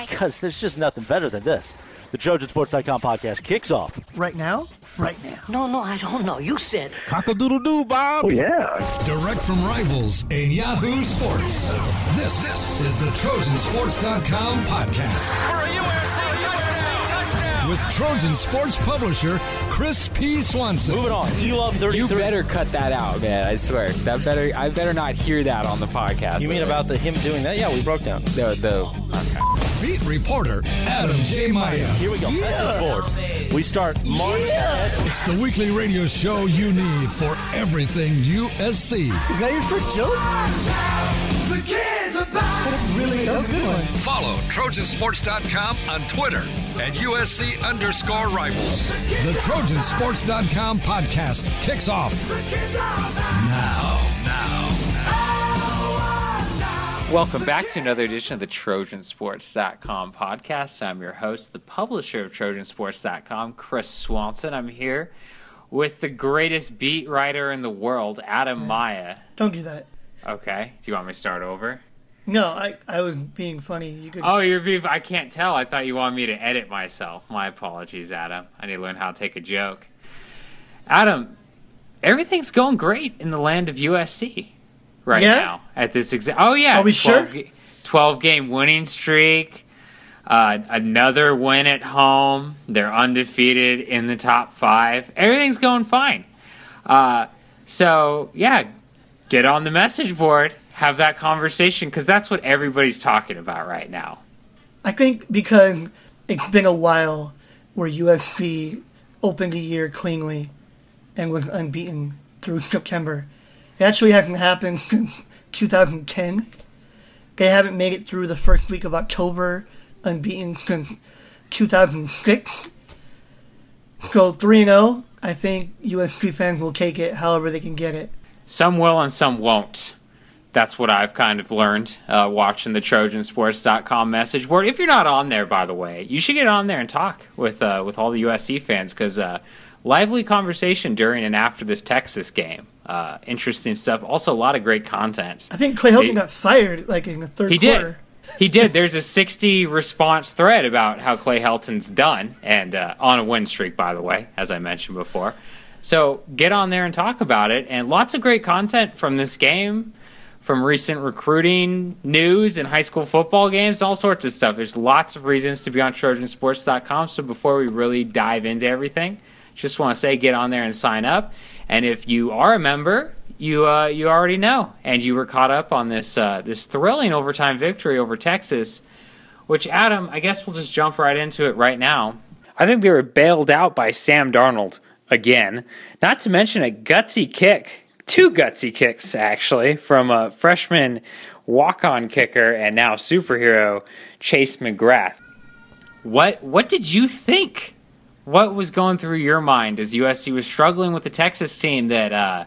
Why? Because there's just nothing better than this. The TrojanSports.com podcast kicks off. Right now? Right now. No, no, I don't know. You said. Cock-a-doodle-doo, Bob. Oh, yeah. Direct from rivals in Yahoo Sports. This, this is the Trojansports.com podcast. For a USC touchdown! With Trojan Sports publisher Chris P. Swanson. Moving on. You love 33. You better cut that out, man. I swear. That better. I better not hear that on the podcast. You mean about the him doing that? Yeah, we broke down. the the? Okay. Beat reporter Adam J. Maya. Here we go. Message boards. We start March. It's the weekly radio show you need for everything USC. Is that your first joke? That's really a good one. Follow Trojansports.com on Twitter at USC underscore rivals. The Trojansports.com podcast kicks off now. Now. Welcome back to another edition of the Trojansports.com podcast. I'm your host, the publisher of Trojansports.com, Chris Swanson. I'm here with the greatest beat writer in the world, Adam Maya. Don't do that. Okay. Do you want me to start over? No, I, I was being funny. You could. Oh, you're being. I can't tell. I thought you wanted me to edit myself. My apologies, Adam. I need to learn how to take a joke. Adam, everything's going great in the land of USC right Yeah? now at this exact. Oh yeah, Are we 12 sure? Twelve game winning streak. Uh, another win at home. They're undefeated in the top five. Everything's going fine. Uh, so yeah, get on the message board. Have that conversation because that's what everybody's talking about right now. I think because it's been a while where USC opened the year cleanly and was unbeaten through September. It actually hasn't happened since 2010. They haven't made it through the first week of October unbeaten since 2006. So 3 0, I think USC fans will take it however they can get it. Some will and some won't. That's what I've kind of learned uh, watching the Trojansports.com message board. If you're not on there, by the way, you should get on there and talk with uh, with all the USC fans because uh, lively conversation during and after this Texas game. Uh, interesting stuff. Also, a lot of great content. I think Clay Helton He- got fired like in the third He quarter. did. He did. There's a 60 response thread about how Clay Helton's done, and uh, on a win streak, by the way, as I mentioned before. So get on there and talk about it. And lots of great content from this game, from recent recruiting news and high school football games, all sorts of stuff. There's lots of reasons to be on Trojansports.com. So before we really dive into everything, just want to say get on there and sign up. And if you are a member, you uh, you already know, and you were caught up on this uh, this thrilling overtime victory over Texas. Which Adam, I guess we'll just jump right into it right now. I think they were bailed out by Sam Darnold again. Not to mention a gutsy kick, two gutsy kicks actually from a freshman walk-on kicker and now superhero Chase McGrath. What what did you think? What was going through your mind as USC was struggling with the Texas team that uh,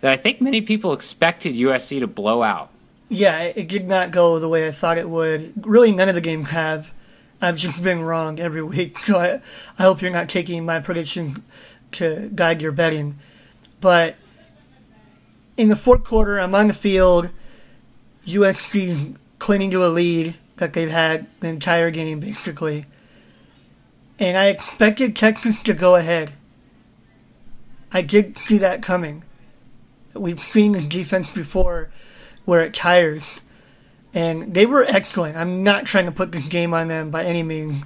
that I think many people expected USC to blow out? Yeah, it did not go the way I thought it would. Really, none of the games have. I've just been wrong every week, so I, I hope you're not taking my prediction to guide your betting. But in the fourth quarter, I'm on the field. USC clinging to a lead that they've had the entire game, basically. And I expected Texas to go ahead. I did see that coming. We've seen this defense before where it tires. And they were excellent. I'm not trying to put this game on them by any means.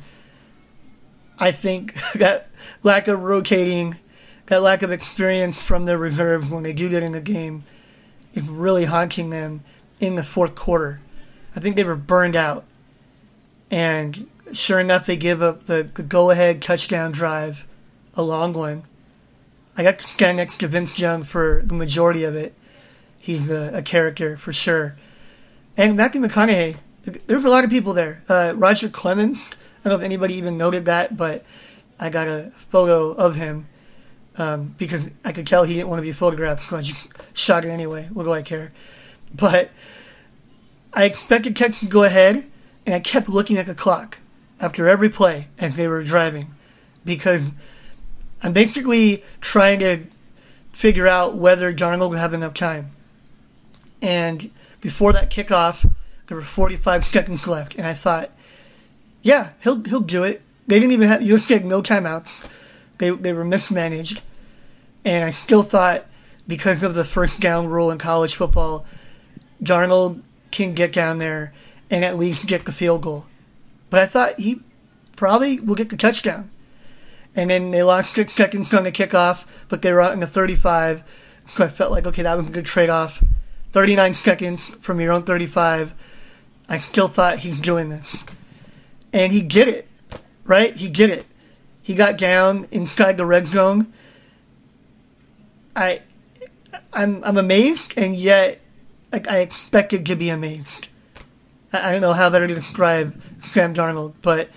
I think that lack of rotating, that lack of experience from their reserves when they do get in the game is really haunting them in the fourth quarter. I think they were burned out. And sure enough, they give up the, the go ahead touchdown drive, a long one. I got to stand next to Vince Young for the majority of it. He's a, a character for sure. And Matthew McConaughey, there's a lot of people there. Uh, Roger Clemens, I don't know if anybody even noted that, but I got a photo of him um, because I could tell he didn't want to be photographed, so I just shot it anyway. What do I care? But I expected Texas to go ahead, and I kept looking at the clock after every play as they were driving because I'm basically trying to figure out whether Darnold would have enough time. And before that kickoff, there were 45 seconds left, and I thought, Yeah, he'll he'll do it. They didn't even have USC had no timeouts. They they were mismanaged, and I still thought because of the first down rule in college football, Darnold can get down there and at least get the field goal. But I thought he probably will get the touchdown. And then they lost six seconds on the kickoff, but they were out in the 35. So I felt like, okay, that was a good trade off. 39 seconds from your own 35. I still thought he's doing this. And he did it, right? He did it. He got down inside the red zone. I, I'm, I'm amazed, and yet I, I expected to be amazed. I, I don't know how better to describe Sam Darnold, but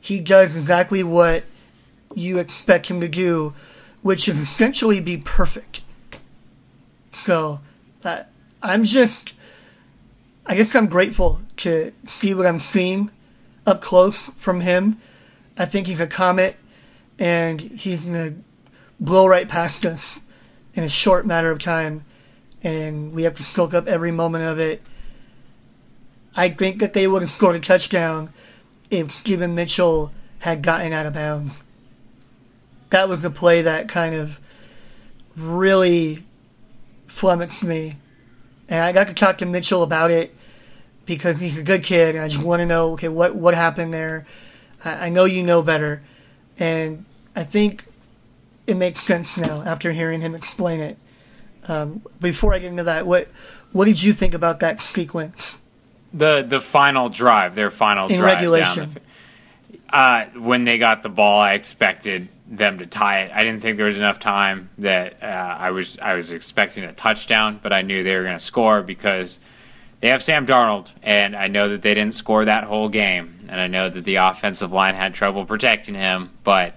he does exactly what you expect him to do, which is essentially be perfect. So, uh, I'm just, I guess I'm grateful to see what I'm seeing up close from him. I think he's a comet, and he's gonna blow right past us in a short matter of time, and we have to soak up every moment of it. I think that they would have scored a touchdown if Steven Mitchell had gotten out of bounds. That was the play that kind of really flummoxed me. And I got to talk to Mitchell about it because he's a good kid, and I just want to know, okay, what what happened there? I, I know you know better, and I think it makes sense now after hearing him explain it. Um, before I get into that, what what did you think about that sequence? The the final drive, their final In drive regulation. Down the, uh, when they got the ball, I expected them to tie it. I didn't think there was enough time that uh, I was I was expecting a touchdown, but I knew they were going to score because they have Sam Darnold, and I know that they didn't score that whole game, and I know that the offensive line had trouble protecting him, but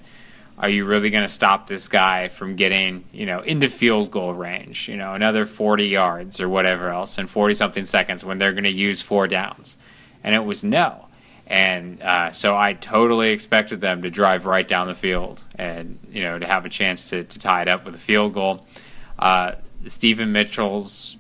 are you really going to stop this guy from getting, you know, into field goal range, you know, another 40 yards or whatever else in 40 something seconds when they're going to use four downs? And it was no. And uh, so I totally expected them to drive right down the field and, you know, to have a chance to, to tie it up with a field goal. Uh, Steven Mitchell's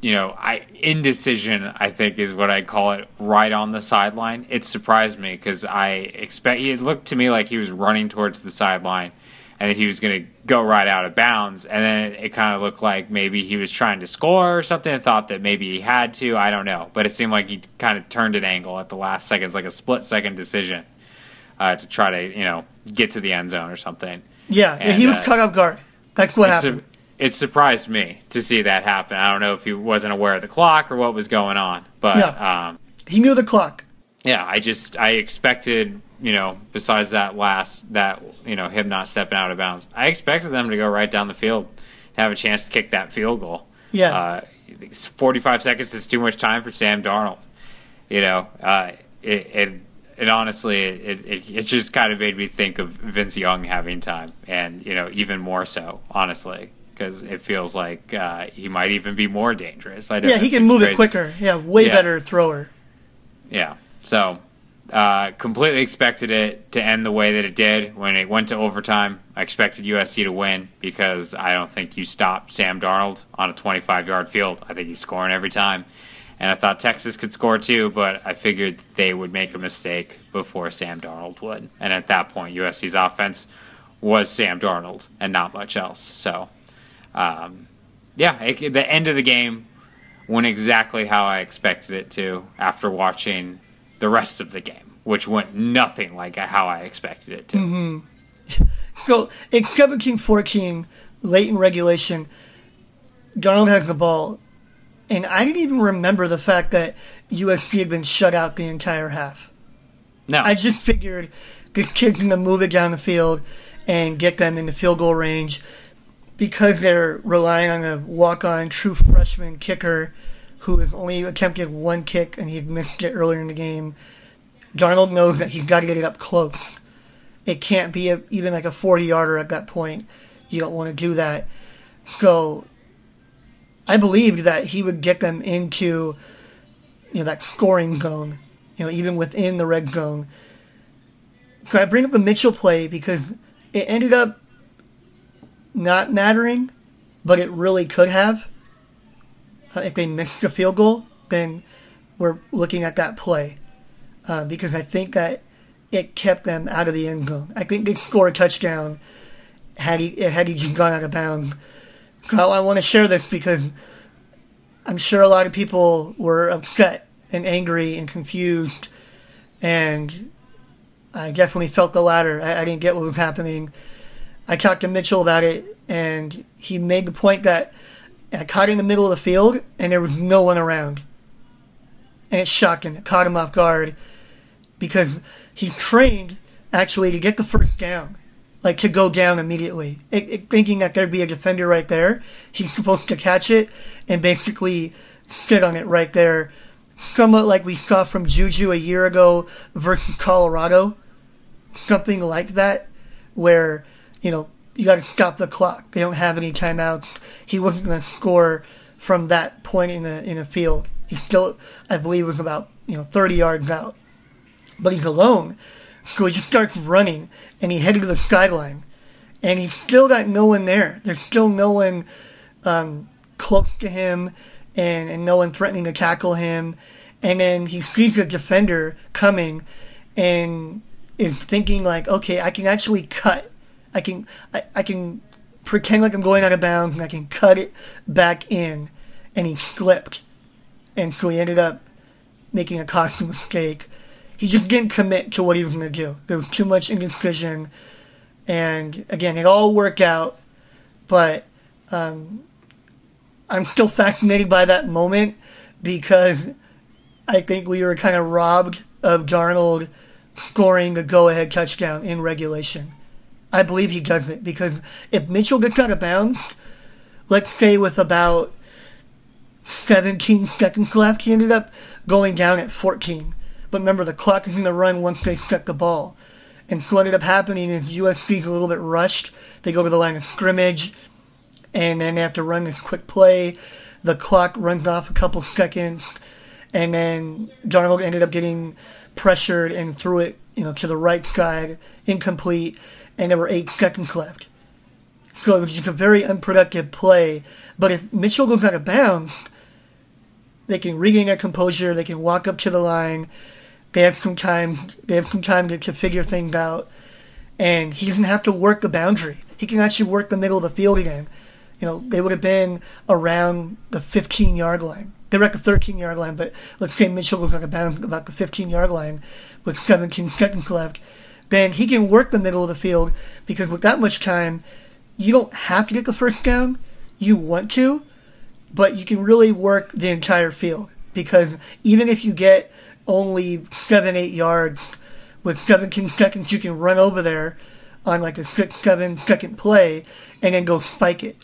you know, I indecision. I think is what I call it. Right on the sideline, it surprised me because I expect it looked to me like he was running towards the sideline, and that he was going to go right out of bounds. And then it, it kind of looked like maybe he was trying to score or something. I thought that maybe he had to. I don't know, but it seemed like he kind of turned an angle at the last seconds, like a split second decision uh, to try to you know get to the end zone or something. Yeah, And, he was uh, caught off guard. That's what happened. It surprised me to see that happen. I don't know if he wasn't aware of the clock or what was going on, but Yeah. um, he knew the clock. yeah, I just I expected you know besides that last that you know him not stepping out of bounds, I expected them to go right down the field, have a chance to kick that field goal. Yeah. uh, forty five seconds is too much time for Sam Darnold. You know, uh, it, it it honestly it, it it just kind of made me think of Vince Young having time, and you know even more so, honestly. Because it feels like uh, he might even be more dangerous. I know Yeah, he can move crazy. it quicker. Yeah, way Yeah. better thrower. Yeah. So, uh, completely expected it to end the way that it did when it went to overtime. I expected USC to win because I don't think you stop Sam Darnold on a 25 yard field. I think he's scoring every time. And I thought Texas could score too, but I figured they would make a mistake before Sam Darnold would. And at that point, USC's offense was Sam Darnold and not much else. So, um, yeah, it, the end of the game went exactly how I expected it to after watching the rest of the game, which went nothing like how I expected it to. So it's 17-14, late in regulation. Darnold has the ball, and I didn't even remember the fact that USC had been shut out the entire half. No, I just figured this kid's gonna move it down the field and get them in the field goal range because they're relying on a walk-on true freshman kicker who has only attempted one kick and he missed it earlier in the game. Darnold knows that he's got to get it up close. It can't be a, even like a 40-yarder at that point. You don't want to do that. So I believed that he would get them into you know that scoring zone, you know, even within the red zone. So I bring up the Mitchell play because it ended up not mattering, but it really could have. Uh, if they missed a field goal, then we're looking at that play. uh, because I think that it kept them out of the end zone. I think they scored a touchdown had he had he just gone out of bounds. So I want to share this because I'm sure a lot of people were upset and angry and confused, and I definitely felt the latter. I, I didn't get what was happening. I talked to Mitchell about it, and he made the point that I caught in the middle of the field, and there was no one around. And it's shocking. It caught him off guard because he's trained actually to get the first down, like to go down immediately, it, it, thinking that there'd be a defender right there. He's supposed to catch it and basically sit on it right there, somewhat like we saw from Juju a year ago versus Colorado, something like that, where you know you got to stop the clock. They don't have any timeouts. He wasn't going to score from that point in the in the field. He still, I believe, was about you know 30 yards out, but he's alone. So he just starts running, and he headed to the sideline, and he's still got no one there. There's still no one um, close to him, and, and no one threatening to tackle him. And then he sees a defender coming, and is thinking like, okay, I can actually cut. I can I, I can pretend like I'm going out of bounds, and I can cut it back in. And he slipped, and so he ended up making a costly mistake he just didn't commit to what he was going to do. There was too much indecision, and again, it all worked out. But um, I'm still fascinated by that moment because I think we were kind of robbed of Darnold scoring a go-ahead touchdown in regulation. I believe he does it because if Mitchell gets out of bounds, let's say with about 17 seconds left, he ended up going down at 14. But remember, the clock is going to run once they set the ball. And so what ended up happening is USC's a little bit rushed. They go to the line of scrimmage, and then they have to run this quick play. The clock runs off a couple seconds, and then Darnold ended up getting pressured and threw it, you know, to the right side, incomplete, and there were eight seconds left. So it was just a very unproductive play. But if Mitchell goes out of bounds, they can regain their composure. They can walk up to the line they have some time. They have some time to, to figure things out, and he doesn't have to work the boundary. He can actually work the middle of the field again. You know, they would have been around the 15 yard line. They're at the 13 yard line, but let's say Mitchell goes was like about about the 15 yard line with 17 seconds left. Then he can work the middle of the field because with that much time, you don't have to get the first down. You want to, but you can really work the entire field because even if you get only seven, eight yards with 17 seconds, you can run over there on like a six, seven second play and then go spike it.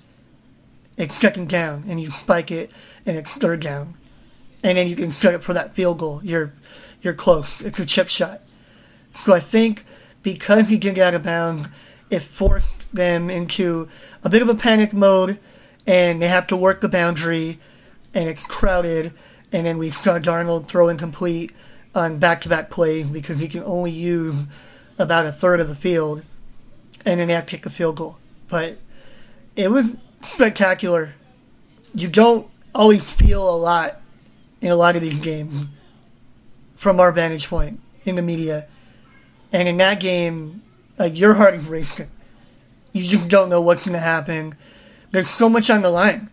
It's second down and you spike it and it's third down. And then you can set it for that field goal. You're, you're close. It's a chip shot. So I think because he get out of bounds, it forced them into a bit of a panic mode and they have to work the boundary and it's crowded and then we saw Darnold throw incomplete on back-to-back plays because he can only use about a third of the field, and then they have to kick a field goal. But it was spectacular. You don't always feel a lot in a lot of these games from our vantage point in the media. And in that game, like your heart is racing. You just don't know what's going to happen. There's so much on the line.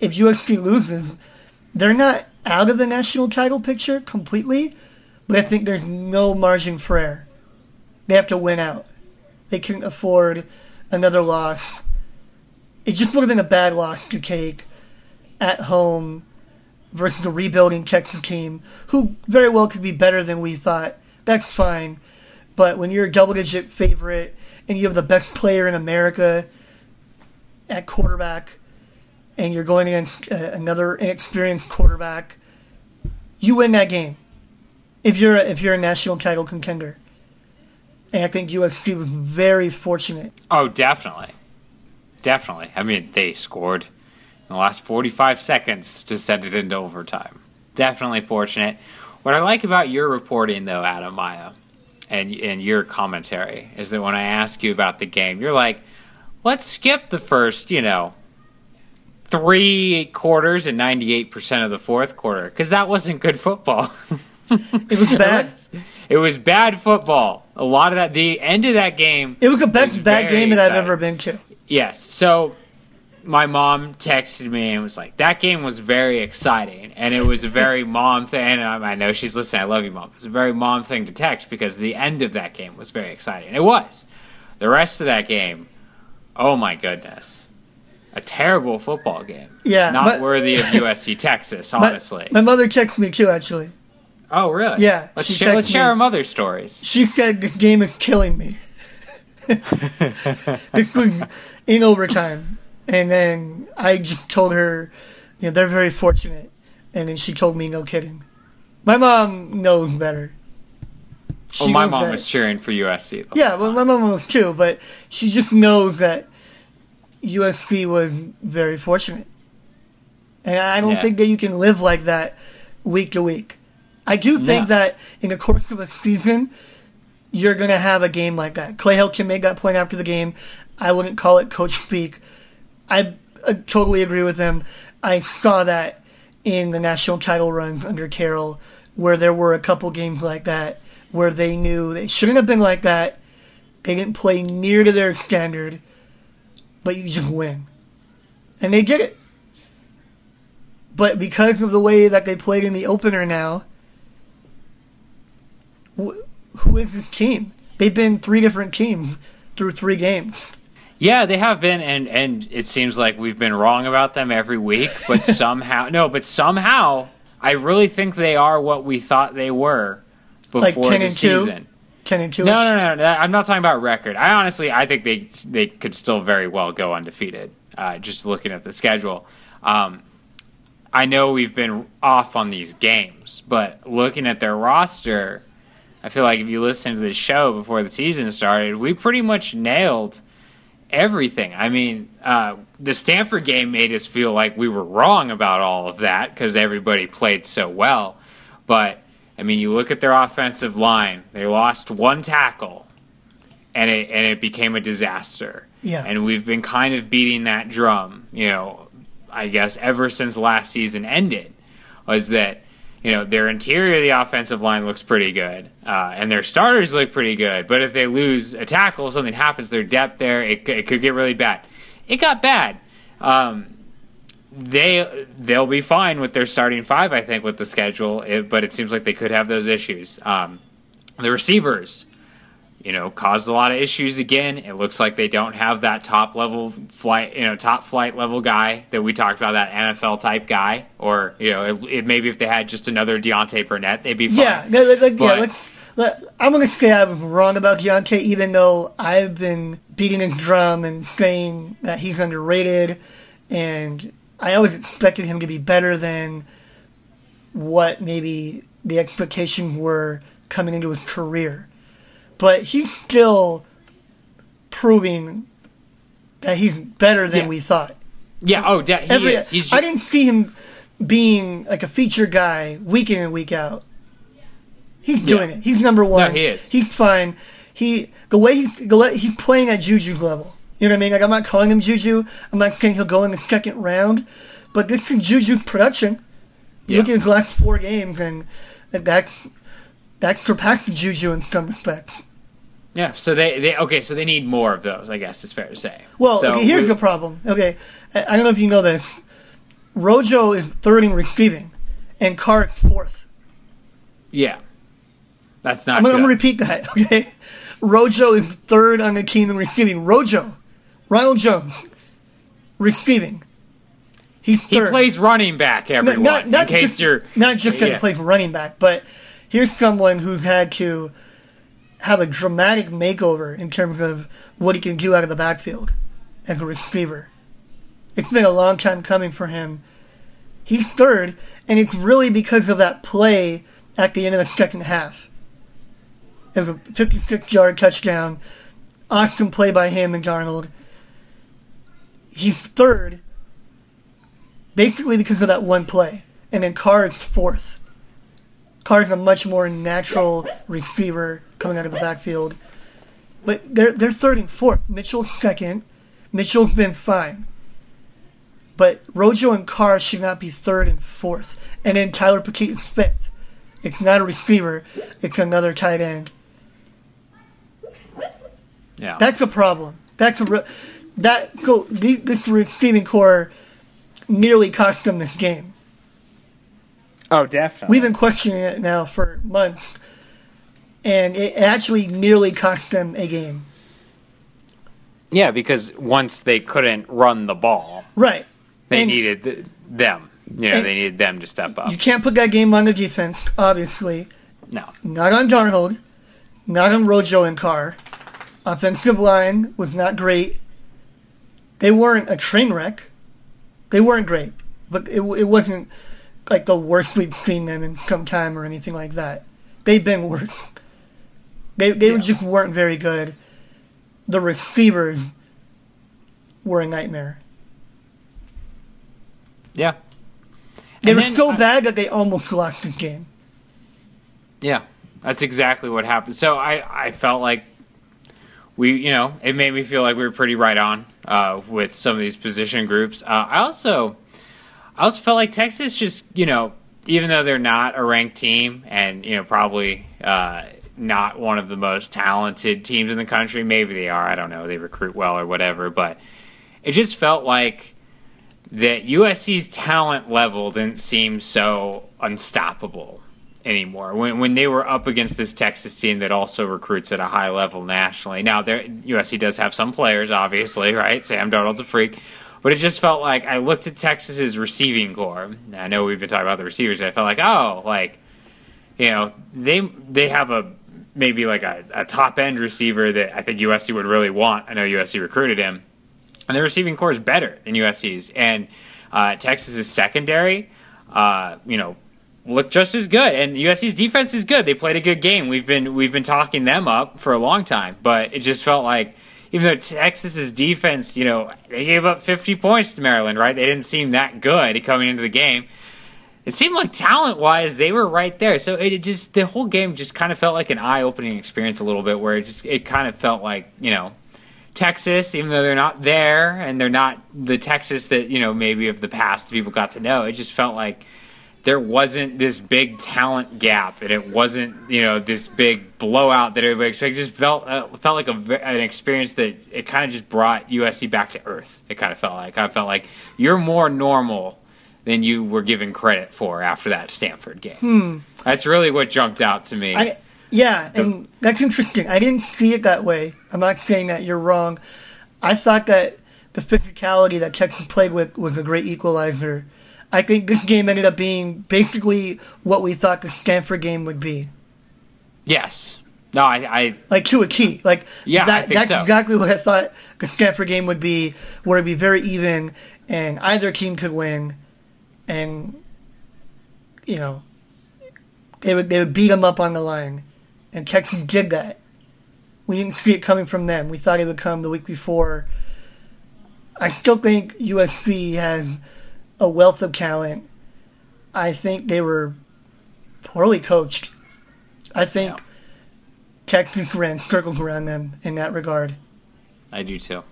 If USC loses, they're not out of the national title picture completely, but I think there's no margin for error. They have to win out. They couldn't afford another loss. It just would have been a bad loss to take at home versus a rebuilding Texas team who very well could be better than we thought. That's fine. But when you're a double digit favorite and you have the best player in America at quarterback, and you're going against uh, another inexperienced quarterback, you win that game. If you're a, if you're a national title contender, and I think USC was very fortunate. Oh, definitely, definitely. I mean, they scored in the last 45 seconds to send it into overtime. Definitely fortunate. What I like about your reporting, though, Adam Maya, and and your commentary is that when I ask you about the game, you're like, let's skip the first, you know, three quarters and 98% of the fourth quarter because that wasn't good football. it was bad. It was bad football. A lot of that. The end of that game. It was the best was bad game that I've ever been to. Yes. So my mom texted me and was like, "That game was very exciting," and it was a very mom thing. And I know she's listening. I love you, mom. It's a very mom thing to text because the end of that game was very exciting. It was. The rest of that game, oh my goodness, a terrible football game. Yeah, not but- worthy of USC Texas. Honestly. my, mother texted me too. Actually, oh really? Yeah, Let's share. Let's share our mother stories. she said this game is killing me. this was in overtime, and then I just told her, you know, they're very fortunate, and then she told me, no kidding. My mom knows better. She Oh, my mom better. was cheering for USC. Yeah, well, my mom was too, but she just knows that USC was very fortunate. And I don't Yeah. think that you can live like that week to week. I do think No. that in the course of a season, you're going to have a game like that. Clay Helton make that point after the game. I wouldn't call it coach speak. I, totally agree with them. I saw that in the national title runs under Carroll, where there were a couple games like that where they knew they shouldn't have been like that. They didn't play near to their standard, but you just win. And they did it. But because of the way that they played in the opener now, wh- who is this team? They've been three different teams through three games. Yeah, they have been, and and it seems like we've been wrong about them every week. But somehow, no, but somehow, I really think they are what we thought they were Like before 10 the and 2? season. Ten and two. No, no, no, no. I'm not talking about record. I honestly, I think they they could still very well go undefeated. Uh, just looking at the schedule, um, I know we've been off on these games, but looking at their roster, I feel like if you listen to the show before the season started, we pretty much nailed everything. I mean, uh, the Stanford game made us feel like we were wrong about all of that because everybody played so well. But I mean, you look at their offensive line; they lost one tackle, and it and it became a disaster. Yeah. And we've been kind of beating that drum, you know, I guess ever since last season ended, was that you know their interior of the offensive line looks pretty good, uh, and their starters look pretty good. But if they lose a tackle, something happens, their depth there, it, it could get really bad. It got bad. Um, they they'll be fine with their starting five, I think, with the schedule. It, but it seems like they could have those issues. Um, the receivers, you know, caused a lot of issues again. It looks like they don't have that top level flight, you know, top flight level guy that we talked about, that NFL type guy. Or you know, it, it, maybe if they had just another Deontay Burnett, they'd be fine. Yeah, no, like, like, yeah. Let's. Let, I'm gonna say I was wrong about Deontay, even though I've been beating his drum and saying that he's underrated, and I always expected him to be better than what maybe the expectations were coming into his career. But he's still proving that he's better than Yeah. we thought. yeah. Oh, yeah. he Every, is. He's I didn't see him being like a feature guy week in and week out. He's doing Yeah. it. He's number one. he is. He's fine. He the way he's he's playing at Juju's level. You know what I mean? Like I'm not calling him Juju. I'm not saying he'll go in the second round, but this is Juju's production. You look at his last four games, and that- that's that's surpassing Juju in some respects. Yeah. So they, they okay. So they need more of those. I guess is fair to say. Well, So okay, here's we- the problem. Okay, I, I don't know if you know this. Rojo is third in receiving, and Carr is fourth. yeah. That's not. I'm gonna, I'm gonna repeat that. Okay, Rojo is third on the team in receiving. Rojo, Ronald Jones, receiving. He's He plays running back, Not- everyone. not, not in case just, you're not just that yeah. he plays running back, but here's someone who's had to have a dramatic makeover in terms of what he can do out of the backfield as a receiver. It's been a long time coming for him. He's third, and it's really because of that play at the end of the second half. It was a 56 yard touchdown. Awesome play by him and Darnold. He's third basically because of that one play. And then Carr is fourth. Carr is a much more natural receiver coming out of the backfield. But they're they're third and fourth. Mitchell's second. Mitchell's been fine. But Rojo and Carr should not be third and fourth. And then Tyler Petite is fifth. It's not a receiver. It's another tight end. Yeah. That's a problem. That's a re- that so the, this receiving corps nearly cost them this game. oh, definitely. We've been questioning it now for months, and it actually nearly cost them a game. yeah, because once they couldn't run the ball, Right. they And needed th- them. You know, they needed them to step up. You can't put that game on the defense, obviously. No. Not on Darnold. Not on Rojo and Carr. Offensive line was not great. They weren't a train wreck. They weren't great, but it, it wasn't like the worst we've seen them in some time or anything like that. They've been worse. They they Yeah. just weren't very good. The receivers were a nightmare. Yeah. They And were so I- bad that they almost lost this game. Yeah, that's exactly what happened. So I, I felt like we, you know, it made me feel like we were pretty right on uh, with some of these position groups. Uh, I also, I also felt like Texas just, you know, even though they're not a ranked team and you know probably uh, not one of the most talented teams in the country, maybe they are. I don't know. They recruit well or whatever, but it just felt like that USC's talent level didn't seem so unstoppable anymore. When when they were up against this Texas team that also recruits at a high level nationally. Now, USC does have some players, obviously, right? Sam Darnold's a freak. But it just felt like I looked at Texas's receiving corps. I know we've been talking about the receivers. I felt like, oh, like you know, they they have a maybe like a, a top end receiver that I think USC would really want. I know USC recruited him, and the receiving corps is better than USC's. And uh, Texas's secondary, uh, you know, looked just as good. And USC's defense is good. They played a good game. We've been we've been talking them up for a long time, but it just felt like even though Texas's defense, you know, they gave up 50 points to Maryland, right? They didn't seem that good coming into the game. It seemed like talent wise, they were right there. So it just the whole game just kind of felt like an eye opening experience a little bit, where it just it kind of felt like you know Texas, even though they're not there and they're not the Texas that you know maybe of the past people got to know. It just felt like there wasn't this big talent gap, and it wasn't you know this big blowout that everybody expected. It just felt uh, felt like a, an experience that it kind of just brought USC back to earth. It kind of felt like I felt like you're more normal than you were given credit for after that Stanford game. Hmm. That's really what jumped out to me. I, yeah, and that's interesting. I didn't see it that way. I'm not saying that you're wrong. I thought that the physicality that Texas played with was a great equalizer. I think this game ended up being basically what we thought the Stanford game would be, yes. No, I, I like to a key. Like Yeah, that, that's so. exactly what I thought the Stanford game would be, where it'd be very even and either team could win, and you know they would they would beat them up on the line, and Texas did that. We didn't see it coming from them. We thought it would come the week before. I still think USC has a wealth of talent. I think they were poorly coached. I think Yeah. Texas ran circles around them in that regard. I do too.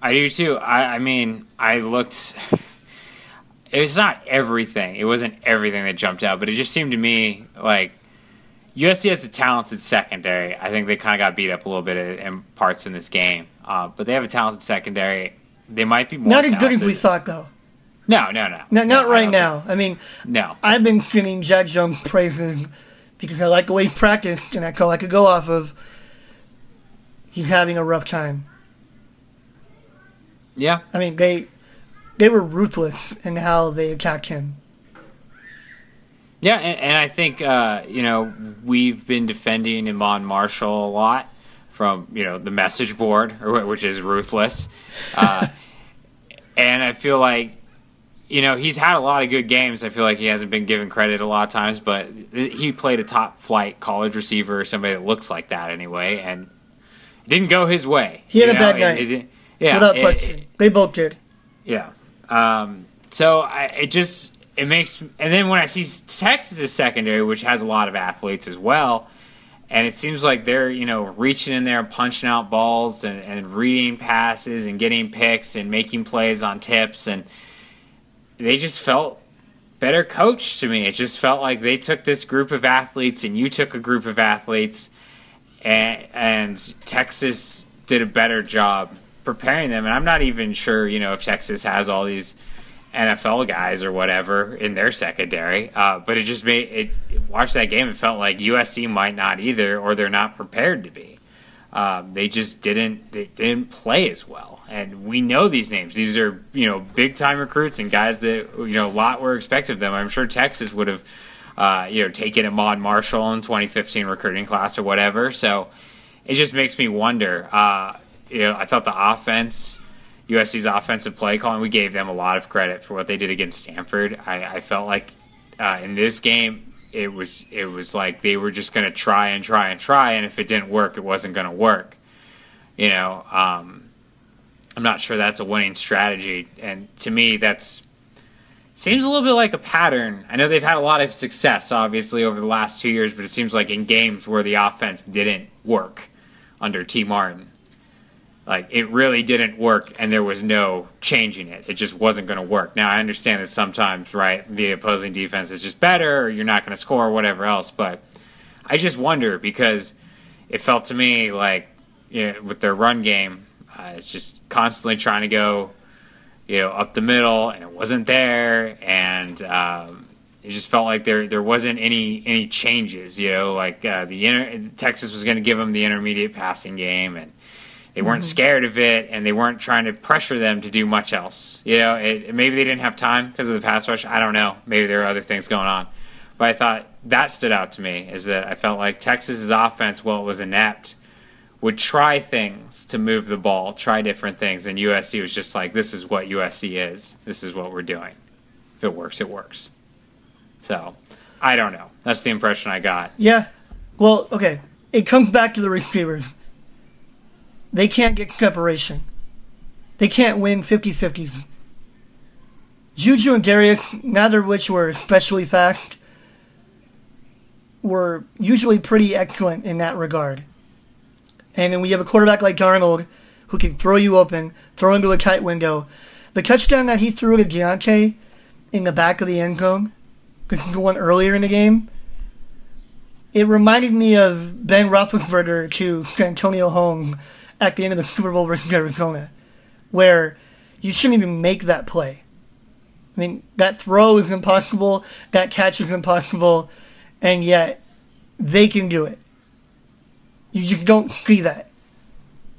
I do too. I, I mean, I looked. It was not everything. It wasn't everything that jumped out, but it just seemed to me like USC has a talented secondary. I think they kind of got beat up a little bit in parts in this game, uh, but they have a talented secondary. They might be more Not as good as we thought, though. No, no, no, Not, No, not I right don't now. I mean, think- No, I've been singing Jack Jones' praises because I like the way he's practiced, and that's all I could go off of. He's having a rough time. yeah, I mean, they they were ruthless in how they attacked him. Yeah, and, and I think uh, you know we've been defending Iman Marshall a lot from you know the message board, which is ruthless, uh, and I feel like you know he's had a lot of good games. I feel like he hasn't been given credit a lot of times, but he played a top flight college receiver, somebody that looks like that anyway, and didn't go his way. He had a bad know? night. It- it- yeah, without it- question. they both did. yeah. Um, so I, it just it makes and then when I see Texas's secondary, which has a lot of athletes as well, and it seems like they're you know reaching in there and punching out balls and, and reading passes and getting picks and making plays on tips and they just felt better coached to me. It just felt like they took this group of athletes and you took a group of athletes, and, and Texas did a better job preparing them. And I'm not even sure, you know, if Texas has all these NFL guys or whatever in their secondary. Uh, but it just made it. Watch that game. It felt like USC might not either, or they're not prepared to be. Um, they just didn't. They didn't play as well, and we know these names. These are you know big time recruits and guys that you know a lot were expected of them. I'm sure Texas would have. Uh, you know, taken Iman Marshall in 2015 recruiting class or whatever. So it just makes me wonder. Uh, you know, I thought the offense USC's offensive play calling, we gave them a lot of credit for what they did against Stanford. I, I felt like uh, in this game, it was it was like they were just going to try and try and try, and if it didn't work, it wasn't going to work. You know, um, I'm not sure that's a winning strategy, and to me, that's seems a little bit like a pattern. I know they've had a lot of success, obviously, over the last two years, but it seems like in games where the offense didn't work under Tee Martin, like it really didn't work and there was no changing it. It just wasn't going to work. Now I understand that sometimes, right, the opposing defense is just better or you're not going to score or whatever else, but I just wonder because it felt to me like you know, with their run game, uh, it's just constantly trying to go, you know, up the middle, and it wasn't there, and um, it just felt like there there wasn't any any changes. You know, like uh, the inter- Texas was going to give them the intermediate passing game, and they weren't mm-hmm. scared of it, and they weren't trying to pressure them to do much else. You know, it, maybe they didn't have time because of the pass rush. I don't know. Maybe there were other things going on. But I thought that stood out to me is that I felt like Texas's offense, while it was inept, would try things to move the ball, try different things, and USC was just like, "This is what USC is. This is what we're doing. If it works, it works." So, I don't know. That's the impression I got. Yeah. Well, okay. It comes back to the receivers. They can't get separation. They can't win 50 50s. Juju and Darreus, neither of which were especially fast, were usually pretty excellent in that regard. And then we have a quarterback like Darnold who can throw you open, throw into a tight window. The touchdown that he threw to Deontay in the back of the end zone, this is the one earlier in the game, it reminded me of Ben Roethlisberger to Santonio Holmes at the end of the Super Bowl versus Arizona, where you shouldn't even make that play. I mean, that throw is impossible, that catch is impossible, and yet they can do it. You just don't see that.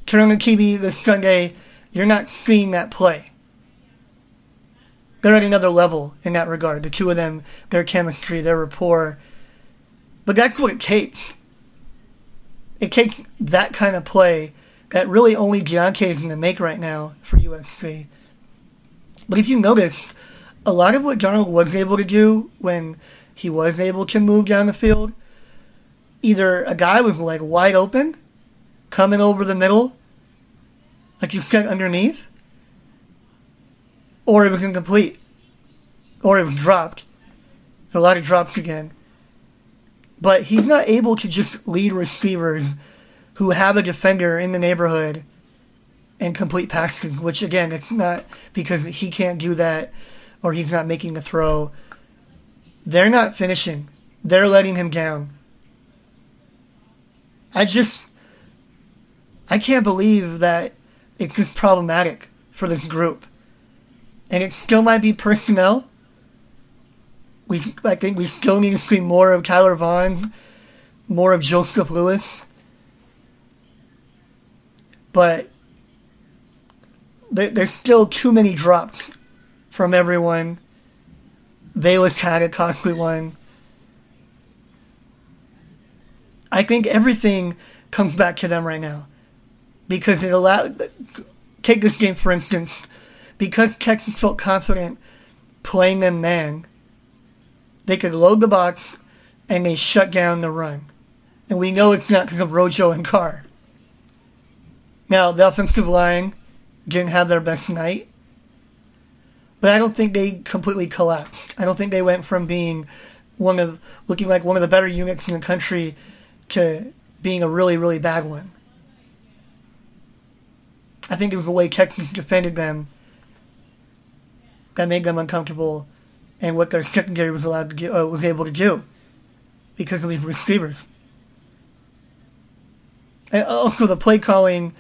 Turn on the TV this Sunday, you're not seeing that play. They're at another level in that regard. The two of them, their chemistry, their rapport. But that's what it takes. It takes that kind of play that really only going to make right now for USC. But if you notice, a lot of what Darnold was able to do when he was able to move down the field, either a guy was like wide open, coming over the middle, like you said underneath, or it was incomplete, or it was dropped. A lot of drops again. But he's not able to just lead receivers who have a defender in the neighborhood and complete passes, which again, it's not because he can't do that or he's not making a throw. They're not finishing. They're letting him down. I just, I can't believe that it's just problematic for this group. And it still might be personnel. We, I think we still need to see more of Tyler Vaughn, more of Joseph Lewis but there, there's still too many drops from everyone. Velus had a costly one. I think everything comes back to them right now because it allowed. Take this game for instance, because Texas felt confident playing them man, they could load the box and they shut down the run. And we know it's not because of Rojo and Carr. Now, the offensive line didn't have their best night, but I don't think they completely collapsed. I don't think they went from being one of looking like one of the better units in the country to being a really, really bad one. I think it was the way Texas defended them that made them uncomfortable, and what their secondary was allowed to uh, was able to do because of these receivers. And also the play calling.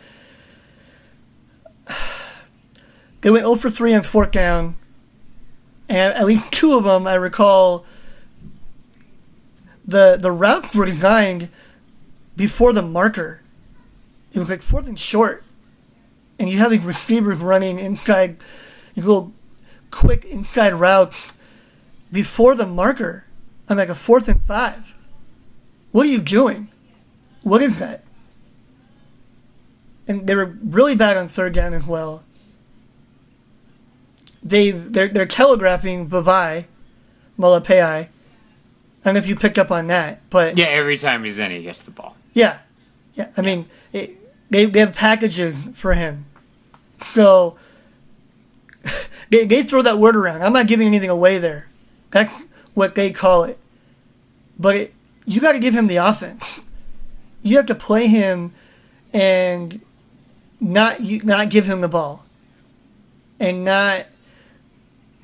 They went 0 for 3 on fourth down, and at least two of them I recall. The the routes were designed before the marker. It was like fourth and short, and you have these receivers running inside these little quick inside routes before the marker on like a fourth and five. What are you doing? What is that? And they were really bad on third down as well. They they're they're telegraphing Vavae, Malepeai. I don't know if you picked up on that, but Yeah, every time he's in, he gets the ball. yeah, yeah. I mean, it, they they have packages for him, so they they throw that word around. I'm not giving anything away there. That's what they call it. But it, you got to give him the offense. You have to play him and not you, not give him the ball, and not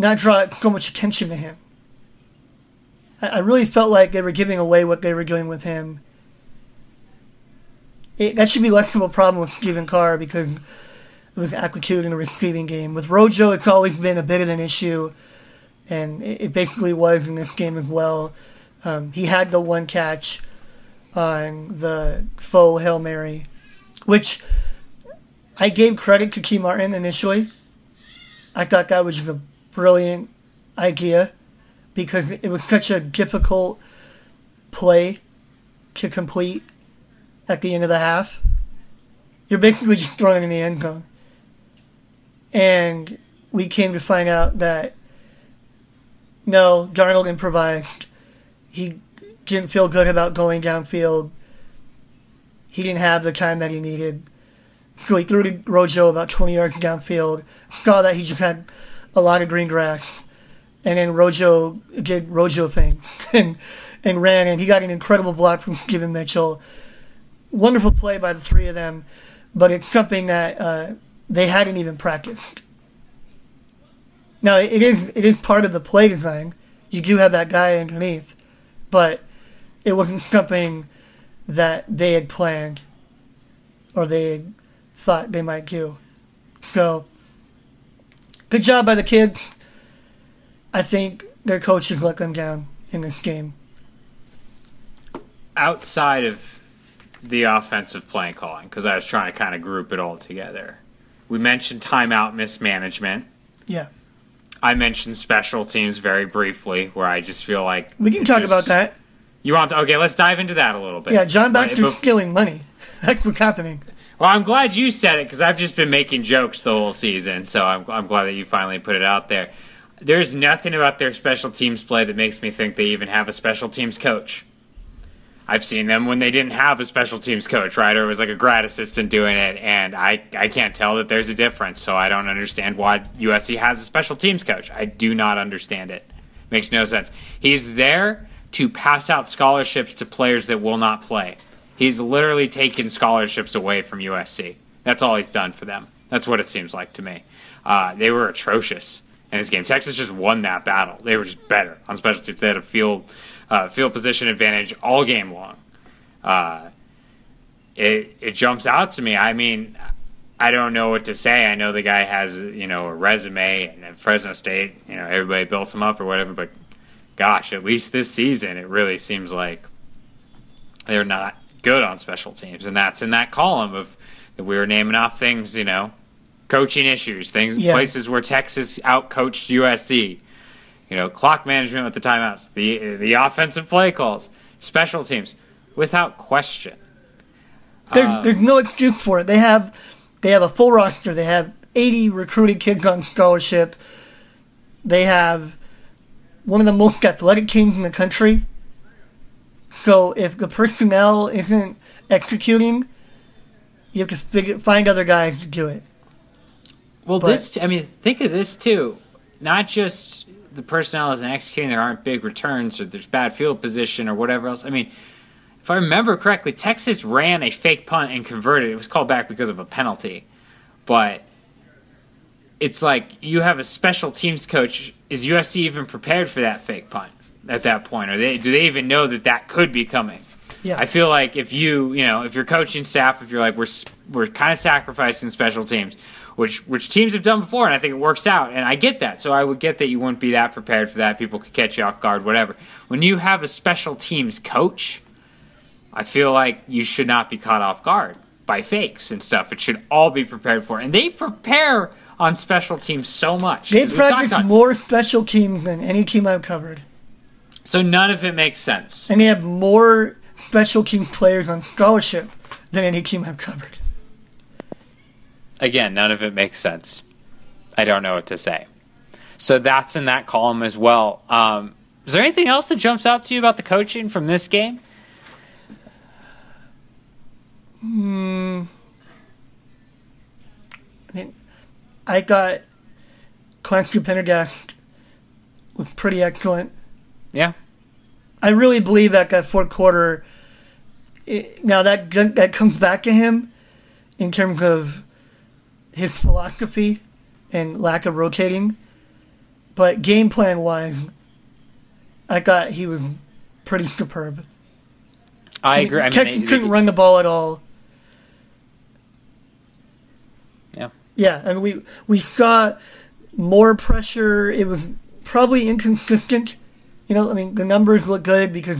not draw so much attention to him. I, I really felt like they were giving away what they were doing with him. It, that should be less of a problem with Stephen Carr because it was executing the receiving game. With Rojo, it's always been a bit of an issue, and it, it basically was in this game as well. Um, he had the one catch on the faux Hail Mary, which I gave credit to Tee Martin initially. I thought that was a brilliant idea because it was such a difficult play to complete at the end of the half. You're basically just throwing in the end zone. And we came to find out that no, Darnold improvised. He didn't feel good about going downfield. He didn't have the time that he needed. So he threw to Rojo about 20 yards downfield. Saw that he just had a lot of green grass. And then Rojo did Rojo things and, and ran, and he got an incredible block from Steven Mitchell. Wonderful play by the three of them, but it's something that uh, they hadn't even practiced. Now it is it is part of the play design. You do have that guy underneath, but it wasn't something that they had planned or they had thought they might do. So good job by the kids. I think their coaches let them down in this game. Outside of the offensive play calling, because I was trying to kind of group it all together, we mentioned timeout mismanagement. Yeah. I mentioned special teams very briefly, where I just feel like We can talk just- about that. You want to? Okay, let's dive into that a little bit. Yeah, John Right, Baxter's bef- stealing money. That's what's happening. Well, I'm glad you said it because I've just been making jokes the whole season. So I'm, I'm glad that you finally put it out there. There's nothing about their special teams play that makes me think they even have a special teams coach. I've seen them when they didn't have a special teams coach, right? Or it was like a grad assistant doing it, and I, I can't tell that there's a difference. So I don't understand why USC has a special teams coach. I do not understand it. Makes no sense. He's there to pass out scholarships to players that will not play. He's literally taken scholarships away from USC. That's all he's done for them. That's what it seems like to me. Uh, they were atrocious in this game. Texas just won that battle. They were just better on special teams. They had a field uh, field position advantage all game long. Uh, it it jumps out to me. I mean, I don't know what to say. I know the guy has you know a resume, and at Fresno State, you know everybody built him up or whatever. But gosh, at least this season, it really seems like they're not good on special teams, and that's in that column of that we were naming off things, you know, coaching issues, things, Yeah. places where Texas outcoached USC, you know, clock management with the timeouts, the the offensive play calls, special teams, without question. There, Uh, there's no excuse for it. They have they have a full roster. They have 80 recruited kids on scholarship. They have one of the most athletic teams in the country. So if the personnel isn't executing, you have to figure, find other guys to do it. Well, But- this, I mean, think of this too. Not just the personnel isn't executing, there aren't big returns, or there's bad field position, or whatever else. I mean, if I remember correctly, Texas ran a fake punt and converted. It was called back because of a penalty. But it's like you have a special teams coach. Is USC even prepared for that fake punt at that point? Or they do they even know that that could be coming? Yeah. I feel like if you, you know, if your coaching staff, if you're like we're we're kind of sacrificing special teams, which which teams have done before, and I think it works out, and I get that. So I would get that you wouldn't be that prepared for that. People could catch you off guard, whatever. When you have a special teams coach, I feel like you should not be caught off guard by fakes and stuff. It should all be prepared for, and they prepare on special teams so much. They 'Cause we talked practice more special teams than any team I've covered, so none of it makes sense. and they have more special teams players on scholarship than any team I've covered. again, none of it makes sense. I don't know what to say. So that's in that column as well. Um, is there anything else that jumps out to you about the coaching from this game? I mean, I thought Clancy Pendergast was pretty excellent. Yeah. I really believe that that fourth quarter. It, now that that comes back to him in terms of his philosophy and lack of rotating, but game plan wise, I thought he was pretty superb. I agree. I mean, Texas they- couldn't they- run the ball at all. Yeah. Yeah, and we we saw more pressure. It was probably inconsistent. You know, I mean, the numbers look good because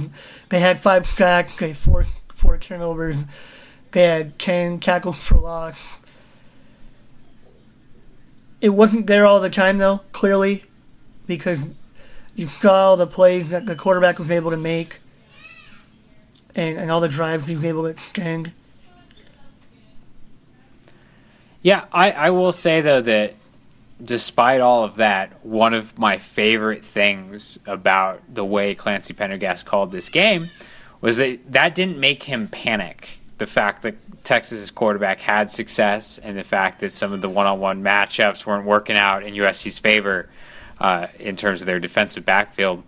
they had five sacks, they forced four turnovers, they had ten tackles for loss. It wasn't there all the time, though. Clearly, because you saw the plays that the quarterback was able to make, and, and all the drives he was able to extend. Yeah, I, I will say though that despite all of that, one of my favorite things about the way Clancy Pendergast called this game was that that didn't make him panic. The fact that Texas's quarterback had success and the fact that some of the one-on-one matchups weren't working out in USC's favor uh, in terms of their defensive backfield.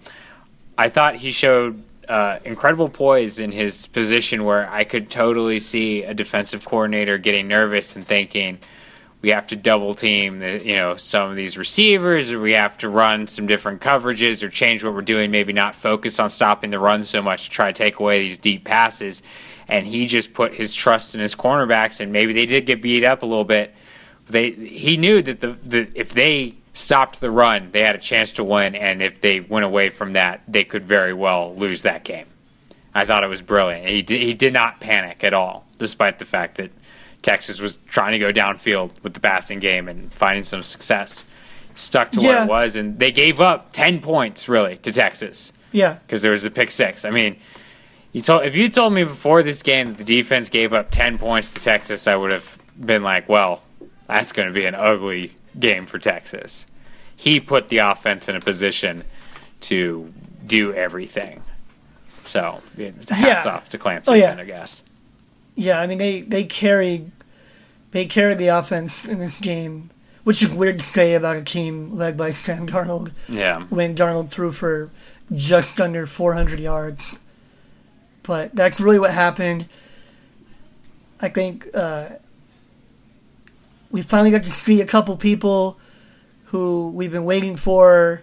I thought he showed uh, incredible poise in his position where I could totally see a defensive coordinator getting nervous and thinking, we have to double team the, you know some of these receivers or we have to run some different coverages or change what we're doing maybe not focus on stopping the run so much to try to take away these deep passes. And he just put his trust in his cornerbacks and maybe they did get beat up a little bit. They he knew that the, the if they stopped the run they had a chance to win and if they went away from that they could very well lose that game. I thought it was brilliant. He he did not panic at all despite the fact that Texas was trying to go downfield with the passing game and finding some success. Stuck to where Yeah. it was, and they gave up ten points really to Texas Yeah, because there was the pick six. I mean, you told if you told me before this game that the defense gave up ten points to Texas, I would have been like, well, that's going to be an ugly game for Texas. He put the offense in a position to do everything. So hats Yeah. off to Clancy Oh, yeah. Pendergast. Yeah, I mean they they carried they carried the offense in this game, which is weird to say about a team led by Sam Darnold Yeah. when Darnold threw for just under 400 yards. But that's really what happened. I think uh, we finally got to see a couple people who we've been waiting for.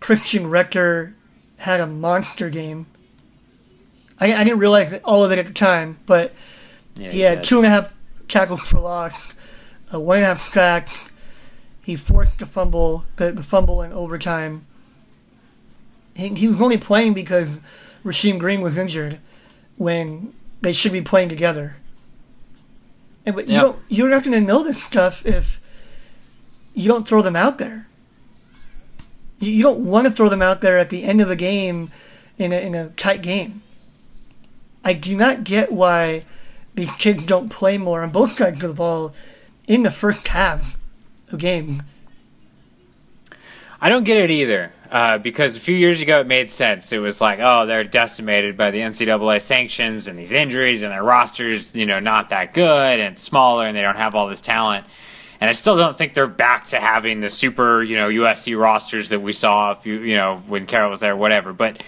Christian Rector had a monster game. I, I didn't realize all of it at the time, but Yeah, he had did. two and a half tackles for loss, uh, one and a half sacks. He forced the fumble, the, the fumble in overtime. He, he was only playing because Rasheem Green was injured when they should be playing together. And but you don't, you're not going to know this stuff if you don't throw them out there. You, you don't want to throw them out there at the end of a game in a, in a tight game. I do not get why these kids don't play more on both sides of the ball in the first half of game. I don't get it either. Uh, because a few years ago it made sense. It was like, oh, they're decimated by the NCAA sanctions and these injuries, and their rosters, you know, not that good and smaller, and they don't have all this talent. And I still don't think they're back to having the super, you know, USC rosters that we saw a few, you know, when Carroll was there, whatever. But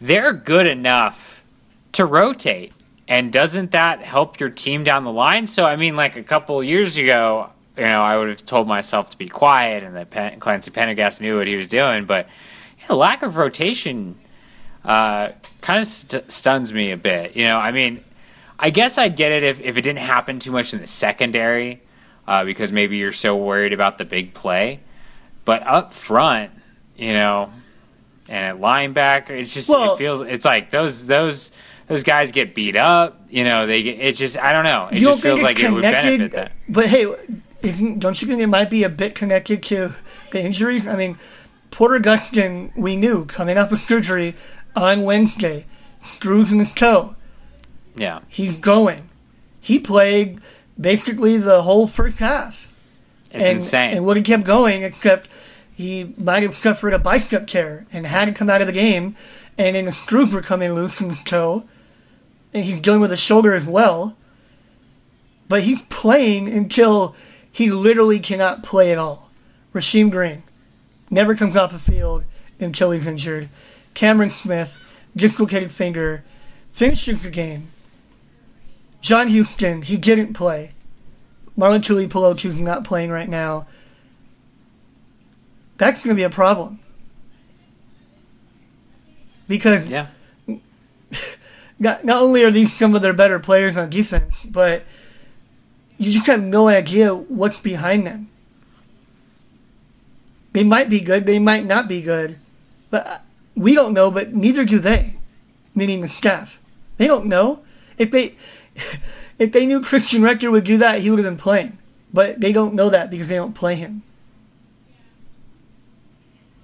they're good enough to rotate. And doesn't that help your team down the line? So, I mean, like a couple years ago, you know, I would have told myself to be quiet and that Pen- Clancy Pendergast knew what he was doing. But yeah, lack of rotation uh, kind of st- stuns me a bit. You know, I mean, I guess I'd get it if, if it didn't happen too much in the secondary uh, because maybe you're so worried about the big play. But up front, you know, and at linebacker, it's just Well- it feels it's like those those those guys get beat up. You know, they get it just I don't know. It you just feels like it's it would benefit connected? them. But hey, don't you think it might be a bit connected to the injuries? I mean, Porter Gustin, we knew coming up with surgery on Wednesday, screws in his toe. Yeah. He's going. He played basically the whole first half. It's and, insane. And would have kept going, except he might have suffered a bicep tear and had to come out of the game. And then the screws were coming loose in his toe. And he's dealing with a shoulder as well. But he's playing until he literally cannot play at all. Rasheem Green never comes off the field until he's injured. Cameron Smith, dislocated finger, finishes the game. John Houston, he didn't play. Marlon Tuipulotu's not playing right now. That's going to be a problem. Because yeah. not, not only are these some of their better players on defense, but you just have no idea what's behind them. They might be good, they might not be good, but we don't know, but neither do they, meaning the staff. They don't know. If they if they knew Christian Rector would do that, he would have been playing. But they don't know that because they don't play him.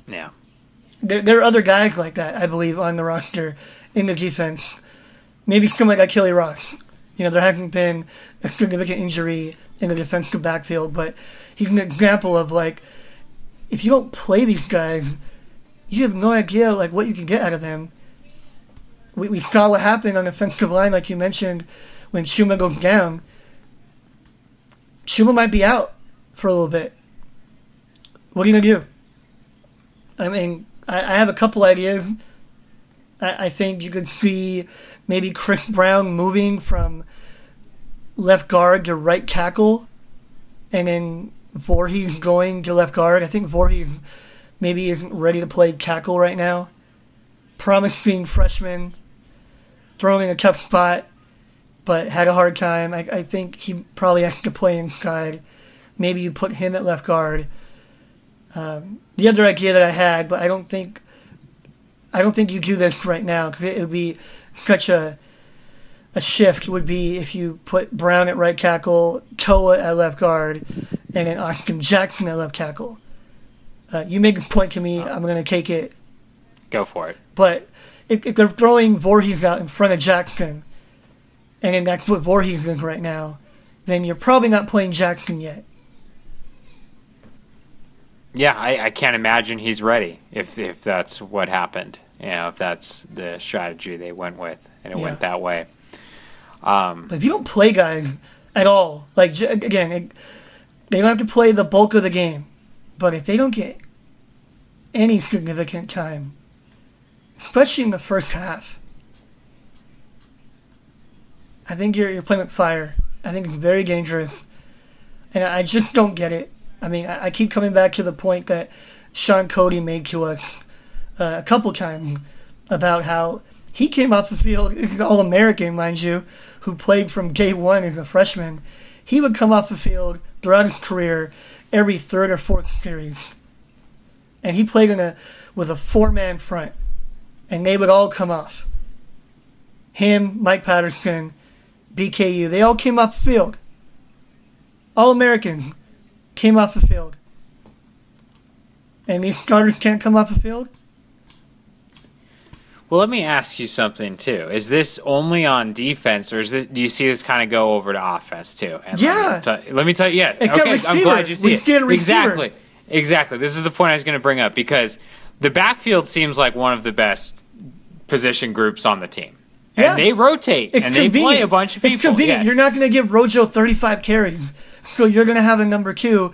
Yeah. There, there are other guys like that, I believe, on the roster in the defense. Maybe someone like Kelly Ross. You know, there hasn't been a significant injury in the defensive backfield, but he's an example of like, if you don't play these guys, you have no idea like what you can get out of them. We, we saw what happened on the offensive line, like you mentioned, when Chuma goes down. Chuma might be out for a little bit. What are you gonna do? I mean, I, I have a couple ideas. I, I think you could see maybe Chris Brown moving from left guard to right tackle, and then Vorhees going to left guard. I think Vorhees maybe isn't ready to play tackle right now. Promising freshman, thrown in a tough spot, but had a hard time. I, I think he probably has to play inside. Maybe you put him at left guard. Um, the other idea that I had, but I don't think I don't think you do this right now because it would be such a a shift. Would be if you put Brown at right tackle, Toa at left guard, and then Austin Jackson at left tackle. Uh, you make this point to me, I'm going to take it. Go for it. But if, if they're throwing Vorhees out in front of Jackson, and then that's what Vorhees is right now, then you're probably not playing Jackson yet. Yeah, I, I can't imagine he's ready if if that's what happened. You know, if that's the strategy they went with and it Yeah. went that way. Um, But if you don't play guys at all, like again, they don't have to play the bulk of the game. But if they don't get any significant time, especially in the first half, I think you're you're playing with fire. I think it's very dangerous, and I just don't get it. I mean, I, I keep coming back to the point that Shaun Cody made to us uh, a couple times about how he came off the field, All American, mind you, who played from day one as a freshman. He would come off the field throughout his career every third or fourth series. And he played in a with a four man front. And they would all come off. Him, Mike Patterson, BKU, they all came off the field. All Americans came off the field. And these starters can't come off the field? Well, let me ask you something too. Is this only on defense, or is this? Do you see this kind of go over to offense too? And Yeah. Let me, tell, let me tell you. Yes. Except okay. I'm glad you see We it. it receiver. Exactly. Exactly. This is the point I was going to bring up because the backfield seems like one of the best position groups on the team. Yeah. And they rotate It's and they play a bunch of people. It's convenient. Yes. You're not going to give Rojo 35 carries, so you're going to have a number two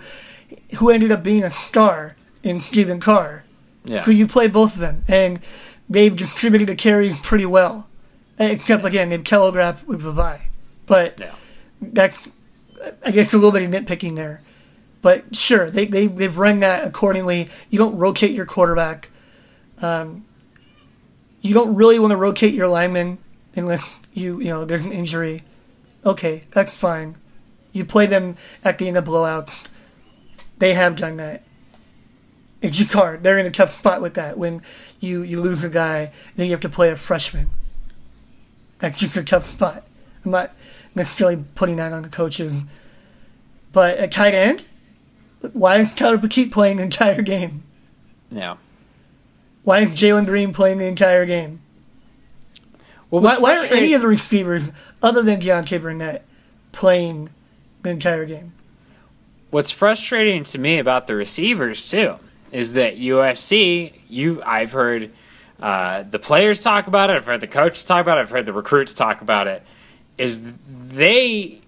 who ended up being a star in Stephen Carr. yeah. So you play both of them, and they've distributed the carries pretty well. Except again, they've telegraphed with Levi, but Yeah. that's I guess a little bit of nitpicking there. But sure, they, they, they've run that accordingly. You don't rotate your quarterback. Um, you don't really want to rotate your linemen unless you, you know, there's an injury. Okay, that's fine. You play them at the end of blowouts. They have done that. It's just hard. They're in a tough spot with that. When you, you lose a guy, then you have to play a freshman. That's just a tough spot. I'm not necessarily putting that on the coaches. But at tight end, why is Tyler Petite playing the entire game? Yeah. Why is Jalen Greene playing the entire game? Well, Why, why are any of the receivers, other than Deontay Burnett, playing the entire game? What's frustrating to me about the receivers too is that USC, you I've heard uh, the players talk about it, I've heard the coaches talk about it, I've heard the recruits talk about it. Is they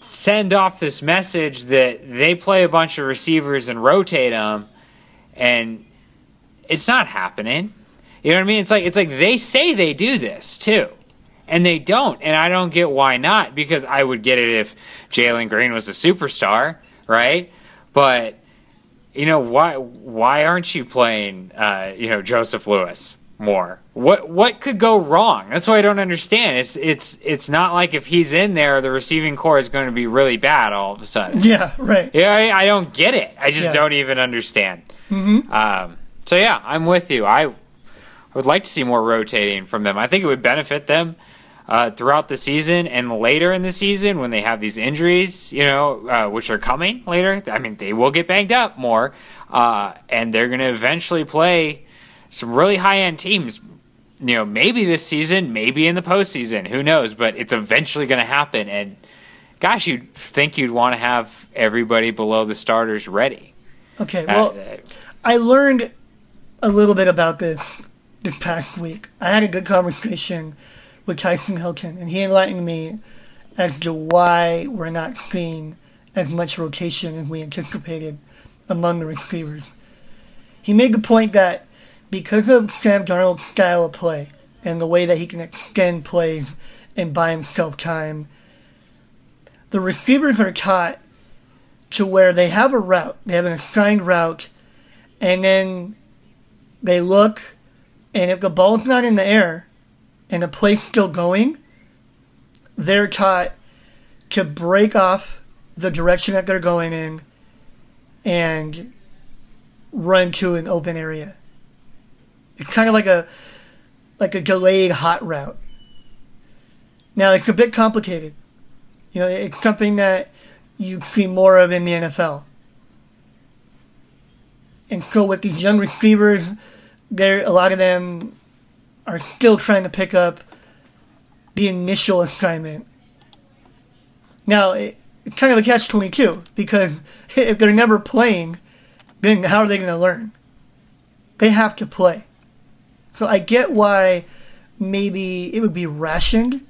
send off this message that they play a bunch of receivers and rotate them, and it's not happening. You know what I mean? It's like it's like they say they do this too, and they don't, and I don't get why not. Because I would get it if Jalen Greene was a superstar, right? But you know why? Why aren't you playing? Uh, you know Joseph Lewis more. What what could go wrong? That's why I don't understand. It's it's it's not like if he's in there, the receiving corps is going to be really bad all of a sudden. Yeah, right. Yeah, I, I don't get it. I just Yeah. don't even understand. Um, so yeah, I'm with you. I would like to see more rotating from them. I think it would benefit them uh, throughout the season and later in the season when they have these injuries, you know, uh, which are coming later. I mean, they will get banged up more, uh, and they're going to eventually play some really high end teams. You know, maybe this season, maybe in the postseason, who knows? But it's eventually going to happen. And gosh, you'd think you'd want to have everybody below the starters ready. Okay, Uh, well, I learned a little bit about this this past week. I had a good conversation with Tyson Helton, and he enlightened me as to why we're not seeing as much rotation as we anticipated among the receivers. He made the point that because of Sam Darnold's style of play and the way that he can extend plays and buy himself time, the receivers are taught to where they have a route, they have an assigned route, and then they look, and if the ball's not in the air and a play's still going, they're taught to break off the direction that they're going in and run to an open area. It's kind of like a like a delayed hot route. Now it's a bit complicated. You know, it's something that you see more of in the NFL. And so with these young receivers, there a lot of them are still trying to pick up the initial assignment. Now it, it's kind of a catch twenty two because if they're never playing, then how are they going to learn? They have to play. So I get why maybe it would be rationed,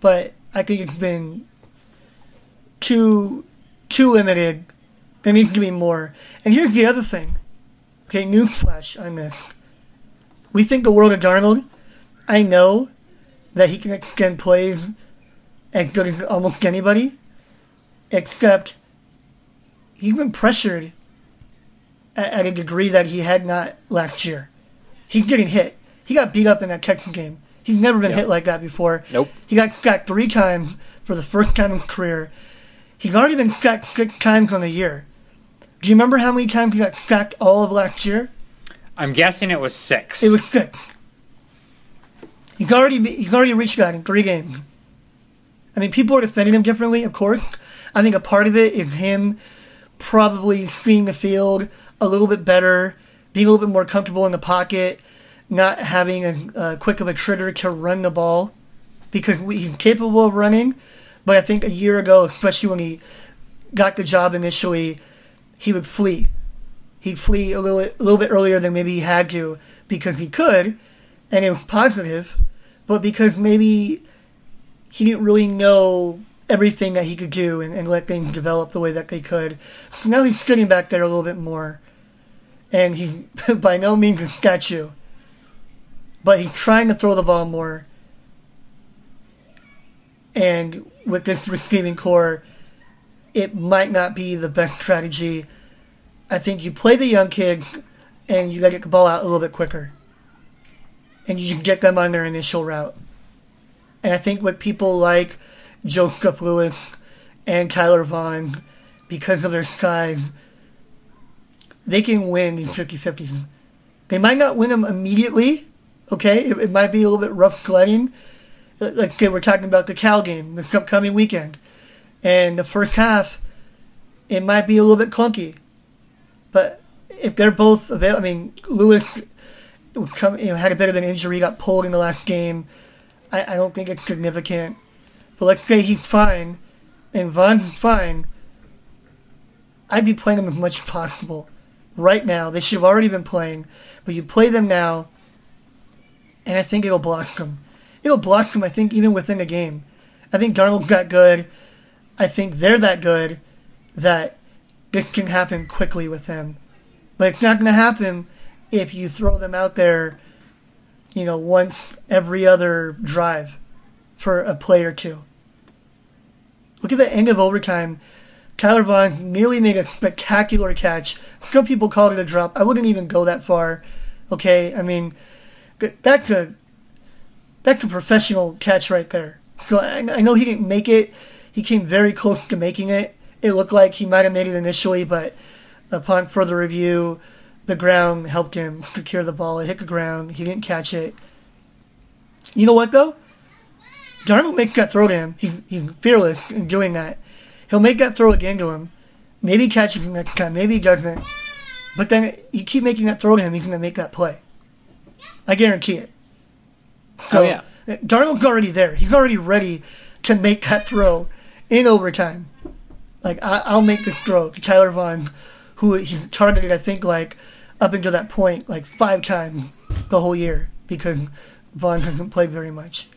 but I think it's been too too limited. There needs to be more. And here's the other thing. Okay, newsflash on this. We think the world of Darnold. I know that he can extend plays as good as almost anybody, except he's been pressured at, at a degree that he had not last year. He's getting hit. He got beat up in that Texas game. He's never been hit like that before. Nope. He got sacked three times for the first time in his career. He's already been sacked six times on the year. Do you remember how many times he got sacked all of last year? I'm guessing it was six. It was six. He's already he's already reached that in three games. I mean, people are defending him differently, of course. I think a part of it is him probably seeing the field a little bit better, being a little bit more comfortable in the pocket, not having a, a quick of a trigger to run the ball, because he's capable of running. But I think a year ago, especially when he got the job initially, he would flee. He'd flee a little, a little bit earlier than maybe he had to because he could, and it was positive, but because maybe he didn't really know everything that he could do and, and let things develop the way that they could. So now he's sitting back there a little bit more, and he's by no means a statue, but he's trying to throw the ball more. And with this receiving corps, it might not be the best strategy. I think you play the young kids and you get the ball out a little bit quicker. And you can get them on their initial route. And I think with people like Joseph Lewis and Tyler Vaughn, because of their size, they can win these 50 50s. They might not win them immediately, okay? It, it might be a little bit rough sledding. Like, say, we're talking about the Cal game this upcoming weekend. And the first half, it might be a little bit clunky. But if they're both available, I mean, Lewis was come, you know, had a bit of an injury, got pulled in the last game. I, I don't think it's significant. But let's say he's fine, and Vaughn's fine. I'd be playing them as much as possible right now. They should have already been playing, but you play them now, and I think it'll blossom. It'll blossom, I think, even within the game. I think Darnold's that good. I think they're that good that this can happen quickly with them. But it's not going to happen if you throw them out there, you know, once every other drive for a play or two. Look at the end of overtime. Tyler Vaughn nearly made a spectacular catch. Some people called it a drop. I wouldn't even go that far. Okay, I mean, that's a that's a professional catch right there. So I, I know he didn't make it. He came very close to making it. It looked like he might have made it initially, but upon further review, the ground helped him secure the ball. It hit the ground. He didn't catch it. You know what though? Darnold makes that throw to him. He, he's fearless in doing that. He'll make that throw again to him. Maybe he catches him next time. Maybe he doesn't. But then you keep making that throw to him, he's going to make that play. I guarantee it. So, Oh, yeah. Darnold's already there. He's already ready to make that throw in overtime. Like, I, I'll make this throw to Tyler Vaughn, who he's targeted, I think, like, up until that point, like, five times the whole year because Vaughn hasn't played very much.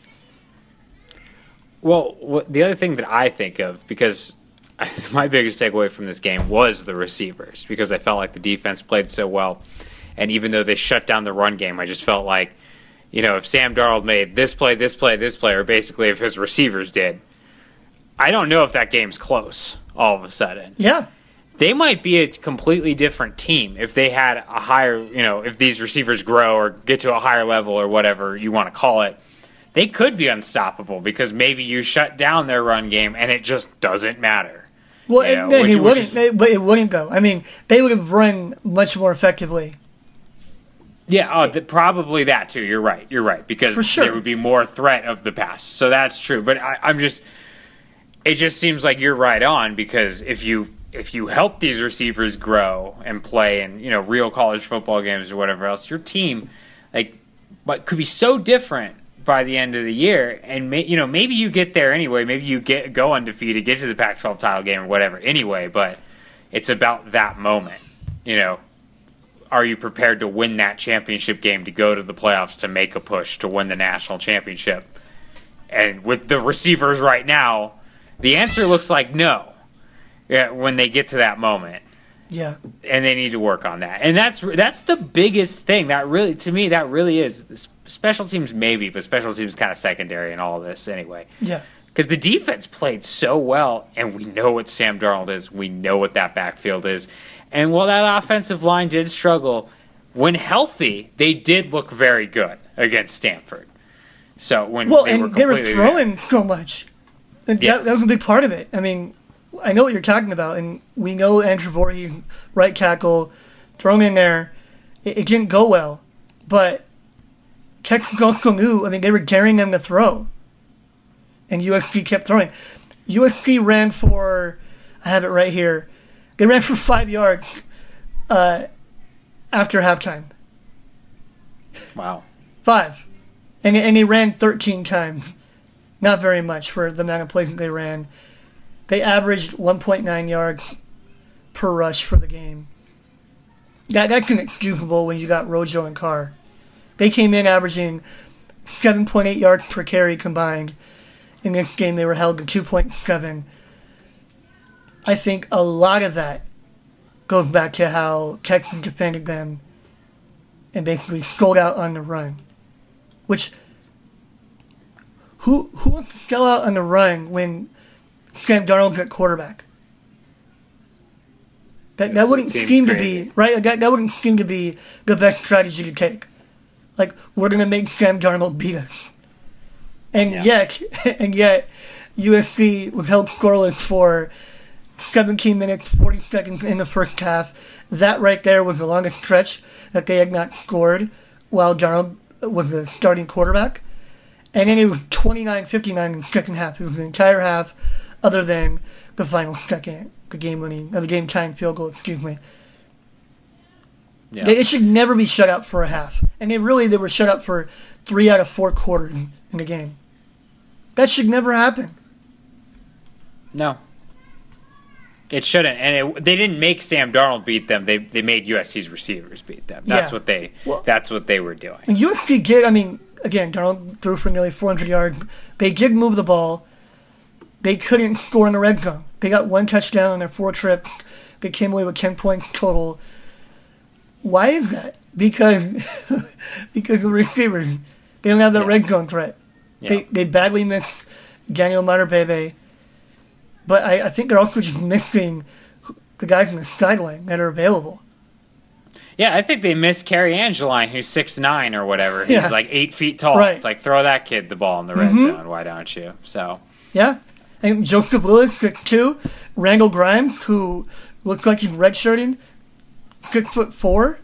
Well, the other thing that I think of, because my biggest takeaway from this game was the receivers, because I felt like the defense played so well. And even though they shut down the run game, I just felt like, you know, if Sam Darnold made this play, this play, this play, or basically if his receivers did, I don't know if that game's close all of a sudden. Yeah. They might be a completely different team if they had a higher, you know, if these receivers grow or get to a higher level or whatever you want to call it they could be unstoppable because maybe you shut down their run game and it just doesn't matter. Well, and, and which- it wouldn't. is- It, but it wouldn't go. I mean, they would have run much more effectively. Yeah, oh, th- probably that too. You're right. You're right because sure. there would be more threat of the pass. So that's true. But I, I'm just, it just seems like you're right on because if you if you help these receivers grow and play in you know real college football games or whatever else, your team like, but could be so different by the end of the year. And may, you know maybe you get there anyway. Maybe you get go undefeated, get to the Pac-12 title game or whatever. Anyway, but it's about that moment. You know, are you prepared to win that championship game to go to the playoffs to make a push to win the national championship? And with the receivers right now, the answer looks like no. Yeah, when they get to that moment, Yeah. and they need to work on that. And that's that's the biggest thing. That really, to me, that really is special teams maybe, but special teams kind of secondary in all this anyway. Yeah. Because the defense played so well, and we know what Sam Darnold is. We know what that backfield is. And while that offensive line did struggle, when healthy, they did look very good against Stanford. So when Well, they were and they were throwing so much. And that, Yes. that was a big part of it. I mean, I know what you're talking about, and we know Andrew Vorhees, right tackle, thrown in there. It, it didn't go well, but Texas also knew. I mean, they were daring them to throw, and USC kept throwing. USC ran for, I have it right here. They ran for five yards uh, after halftime. Wow. Five. And, and they ran 13 times. Not very much for the amount of plays that they ran. They averaged 1.9 yards per rush for the game. That, that's inexcusable when you got Rojo and Carr. They came in averaging 7.8 yards per carry combined. In this game, they were held to 2.7. I think a lot of that goes back to how Texas defended them and basically sold out on the run. Which who who wants to sell out on the run when Sam Darnold's at quarterback? That, that wouldn't seem to be right. That, that wouldn't seem to be the best strategy to take. Like we're gonna make Sam Darnold beat us, and Yeah. yet, and yet, USC was held scoreless for 17 minutes 40 seconds in the first half. That right there was the longest stretch that they had not scored while Darnold was the starting quarterback. And then it was 29-59 in the second half. It was the entire half, other than the final second, the game-winning, or the game-tying field goal. Excuse me. Yeah. It should never be shut out for a half, and they really they were shut out for three out of four quarters in the game. That should never happen. No. It shouldn't, and it, they didn't make Sam Darnold beat them. They they made USC's receivers beat them. That's Yeah. what they Well- that's what they were doing. And USC did. I mean, again, Darnold threw for nearly 400 yards. They did move the ball. They couldn't score in the red zone. They got one touchdown on their four trips. They came away with 10 points total. Why is that? Because because the receivers they don't have that Yeah. red zone threat. Yeah. They they badly miss Daniel Mater but I, I think they're also just missing the guys on the sideline that are available. Yeah, I think they missed Cary Angeline, who's six nine or whatever. He's Yeah. like eight feet tall. Right. It's like throw that kid the ball in the red Mhm. zone. Why don't you? So Yeah. And Joseph Lewis, six two. Randal Grimes, who looks like he's redshirting, six foot four.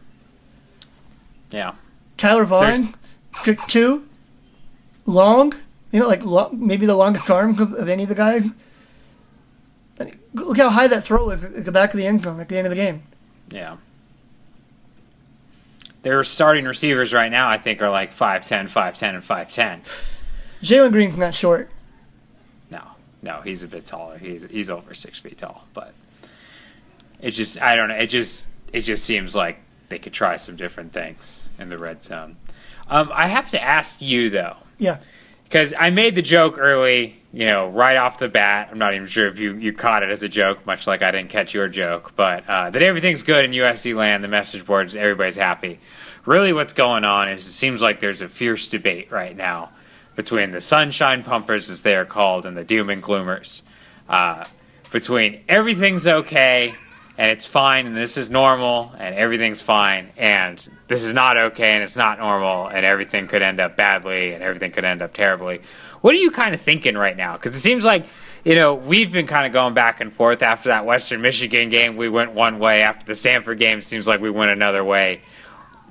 yeah, Tyler Vaughn, six two. Long, you know, like lo- maybe the longest arms of, of any of the guys. I mean, look how high that throw is at the back of the end zone at the end of the game. yeah. Their starting receivers right now, I think, are like 5'10", 5'10", and five ten. Jalen Greene's not short. No, no, he's a bit taller. He's he's over six feet tall, but it just I don't know. It just it just seems like they could try some different things in the red zone. Um, I have to ask you though, Yeah. Because I made the joke early, you know, right off the bat. I'm not even sure if you, you caught it as a joke, much like I didn't catch your joke, but uh, that everything's good in USC land, the message boards, everybody's happy. Really, what's going on is it seems like there's a fierce debate right now between the sunshine pumpers, as they are called, and the doom and gloomers. Uh, between everything's okay and it's fine and this is normal and everything's fine and this is not okay and it's not normal and everything could end up badly and everything could end up terribly. What are you kind of thinking right now? Because it seems like, you know, we've been kind of going back and forth after that Western Michigan game. We went one way. After the Stanford game, seems like we went another way.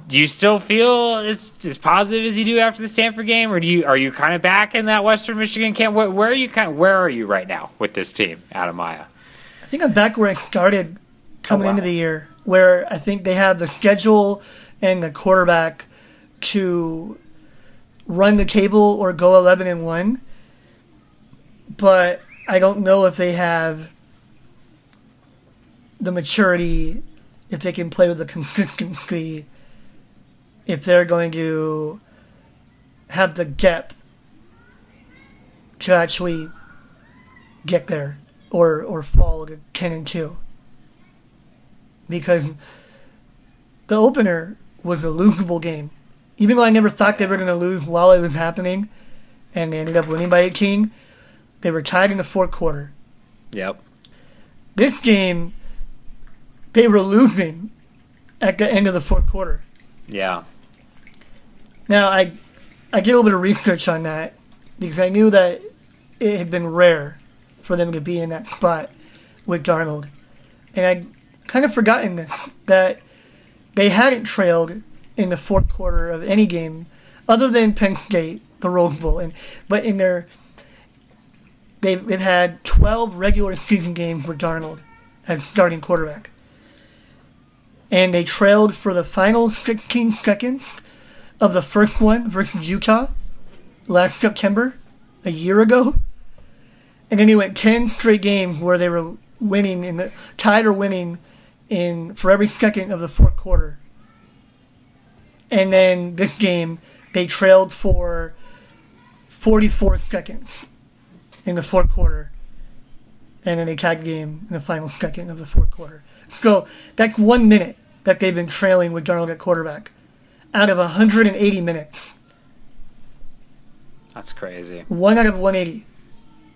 Do you still feel as, as positive as you do after the Stanford game, or do you are you kind of back in that Western Michigan camp? Where, where are you kind of, where are you right now with this team, Adam Maya? I think I'm back where I started coming oh, wow. into the year, where I think they have the schedule and the quarterback to run the table or go 11 and 1. But I don't know if they have the maturity, if they can play with the consistency, if they're going to have the depth to actually get there or or fall to 10 and 2 because the opener was a losable game even though I never thought they were going to lose while it was happening and they ended up winning by 18 they were tied in the fourth quarter Yep. this game they were losing at the end of the fourth quarter Yeah. Now, I I did a little bit of research on that because I knew that it had been rare for them to be in that spot with Darnold, and I'd kind of forgotten this that they hadn't trailed in the fourth quarter of any game other than Penn State, the Rose Bowl, and but in their they've, they've had 12 regular season games with Darnold as starting quarterback. And they trailed for the final 16 seconds of the first one versus Utah last September, a year ago. And then he went 10 straight games where they were winning in the tied or winning in for every second of the fourth quarter. And then this game they trailed for 44 seconds in the fourth quarter. And then they tied the game in the final second of the fourth quarter. So that's one minute that they've been trailing with Darnold at quarterback out of 180 minutes. That's crazy. One out of 180.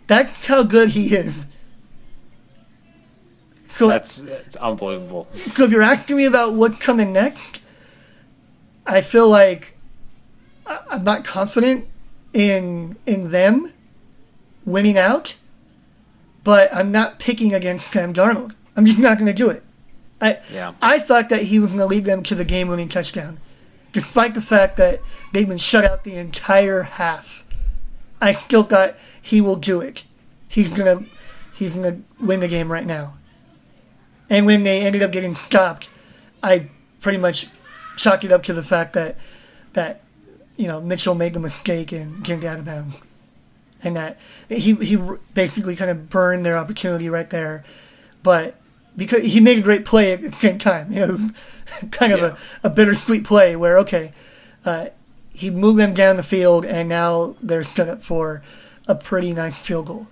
That's how good he is. So That's that's unbelievable. So if you're asking me about what's coming next, I feel like I'm not confident in in them winning out, but I'm not picking against Sam Darnold. I'm just not going to do it. I Yeah. I thought that he was going to lead them to the game-winning touchdown, despite the fact that they've been shut out the entire half. I still thought he will do it. He's gonna he's gonna win the game right now. And when they ended up getting stopped, I pretty much chalked it up to the fact that that you know Mitchell made the mistake and getting out of bounds, and that he he basically kind of burned their opportunity right there. But because he made a great play at the same time, you know, kind of Yeah. a, a bittersweet play where okay, uh, he moved them down the field and now they're set up for a pretty nice field goal.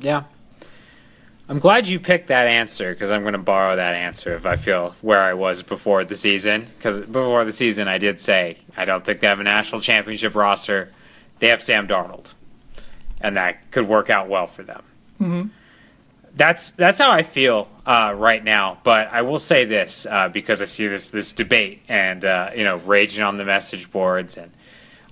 Yeah. I'm glad you picked that answer because I'm going to borrow that answer if I feel where I was before the season. Because before the season, I did say I don't think they have a national championship roster. They have Sam Darnold, and that could work out well for them. That's that's how I feel uh, right now. But I will say this uh, because I see this this debate and uh, you know raging on the message boards and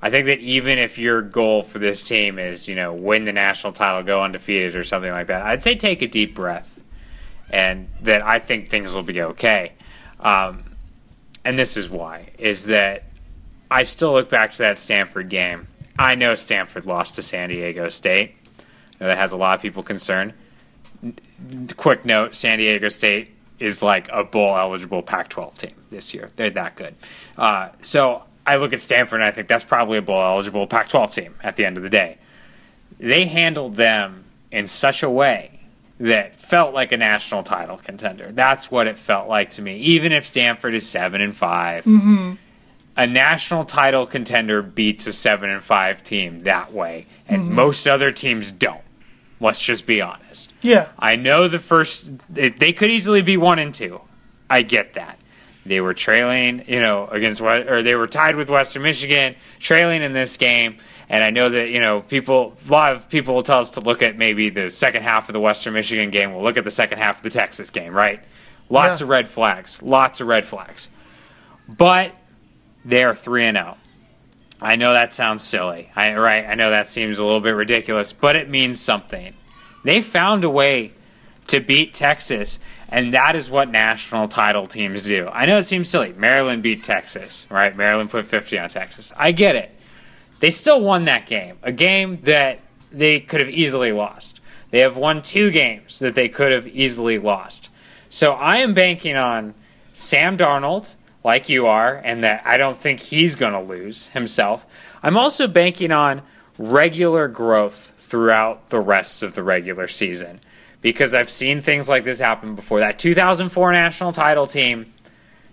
I think that even if your goal for this team is, you know, win the national title, go undefeated or something like that, I'd say take a deep breath and that I think things will be okay. Um, and this is why, is that I still look back to that Stanford game. I know Stanford lost to San Diego State. That has a lot of people concerned. Quick note San Diego State is like a bowl eligible Pac 12 team this year. They're that good. Uh, so I look at Stanford and I think that's probably a bowl eligible Pac 12 team at the end of the day. They handled them in such a way that felt like a national title contender. That's what it felt like to me. Even if Stanford is 7 and 5, mm-hmm. a national title contender beats a 7 and 5 team that way, and mm-hmm. most other teams don't. Let's just be honest. Yeah, I know the first they they could easily be one and two. I get that. They were trailing, you know, against what or they were tied with Western Michigan, trailing in this game. And I know that, you know, people a lot of people will tell us to look at maybe the second half of the Western Michigan game. We'll look at the second half of the Texas game, right? Lots Yeah. of red flags. Lots of red flags. But they are three and out. I know that sounds silly. I right, I know that seems a little bit ridiculous, but it means something. They found a way to beat Texas, and that is what national title teams do. I know it seems silly. Maryland beat Texas, right? Maryland put 50 on Texas. I get it. They still won that game, a game that they could have easily lost. They have won two games that they could have easily lost. So I am banking on Sam Darnold, like you are, and that I don't think he's going to lose himself. I'm also banking on regular growth throughout the rest of the regular season because I've seen things like this happen before. That 2004 national title team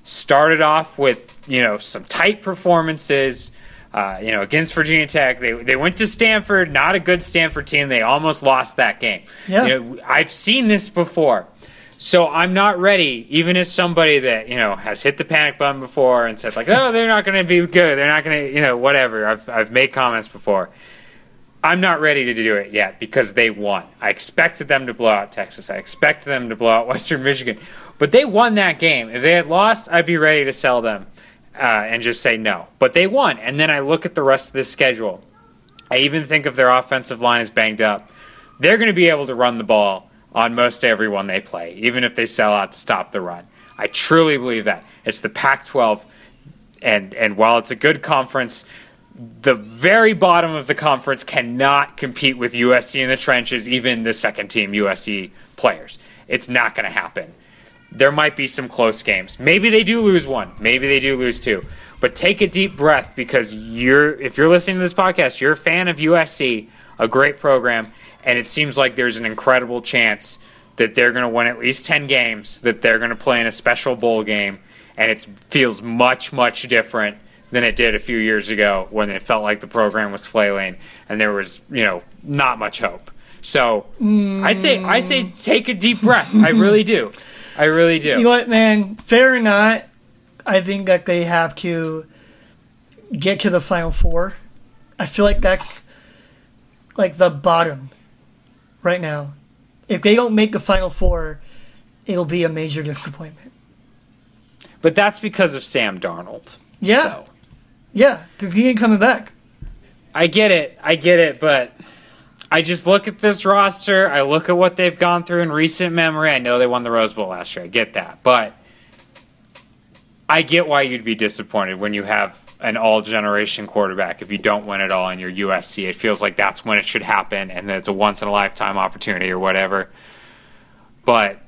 started off with you know some tight performances. Uh, you know, against Virginia Tech, they they went to Stanford, not a good Stanford team. They almost lost that game. Yeah. You know, I've seen this before, so I'm not ready. Even as somebody that you know has hit the panic button before and said like, "Oh, they're not going to be good. They're not going to," you know, whatever. I've I've made comments before. I'm not ready to do it yet because they won. I expected them to blow out Texas. I expected them to blow out Western Michigan, but they won that game. If they had lost, I'd be ready to sell them uh, and just say no. But they won, and then I look at the rest of the schedule. I even think if their offensive line is banged up, they're going to be able to run the ball on most everyone they play, even if they sell out to stop the run. I truly believe that. It's the Pac 12, and, and while it's a good conference, the very bottom of the conference cannot compete with USC in the trenches, even the second team USC players. It's not going to happen. There might be some close games. Maybe they do lose one. Maybe they do lose two. But take a deep breath because you're if you're listening to this podcast, you're a fan of USC, a great program, and it seems like there's an incredible chance that they're going to win at least 10 games, that they're going to play in a special bowl game, and it feels much much different than it did a few years ago when it felt like the program was flailing and there was, you know, not much hope. So, I'd say I say take a deep breath. I really do. I really do. You know what, man? Fair or not, I think that they have to get to the final four. I feel like that's like the bottom right now. if they don't make the Final Four, it'll be a major disappointment. But that's because of Sam Darnold. Yeah, though. Yeah, because he ain't coming back. I get it. I get it, but I just look at this roster. I look at what they've gone through in recent memory. I know they won the Rose Bowl last year. I get that. But I get why you'd be disappointed when you have an all generation quarterback if you don't win it all in your USC. It feels like that's when it should happen and that it's a once in a lifetime opportunity or whatever. But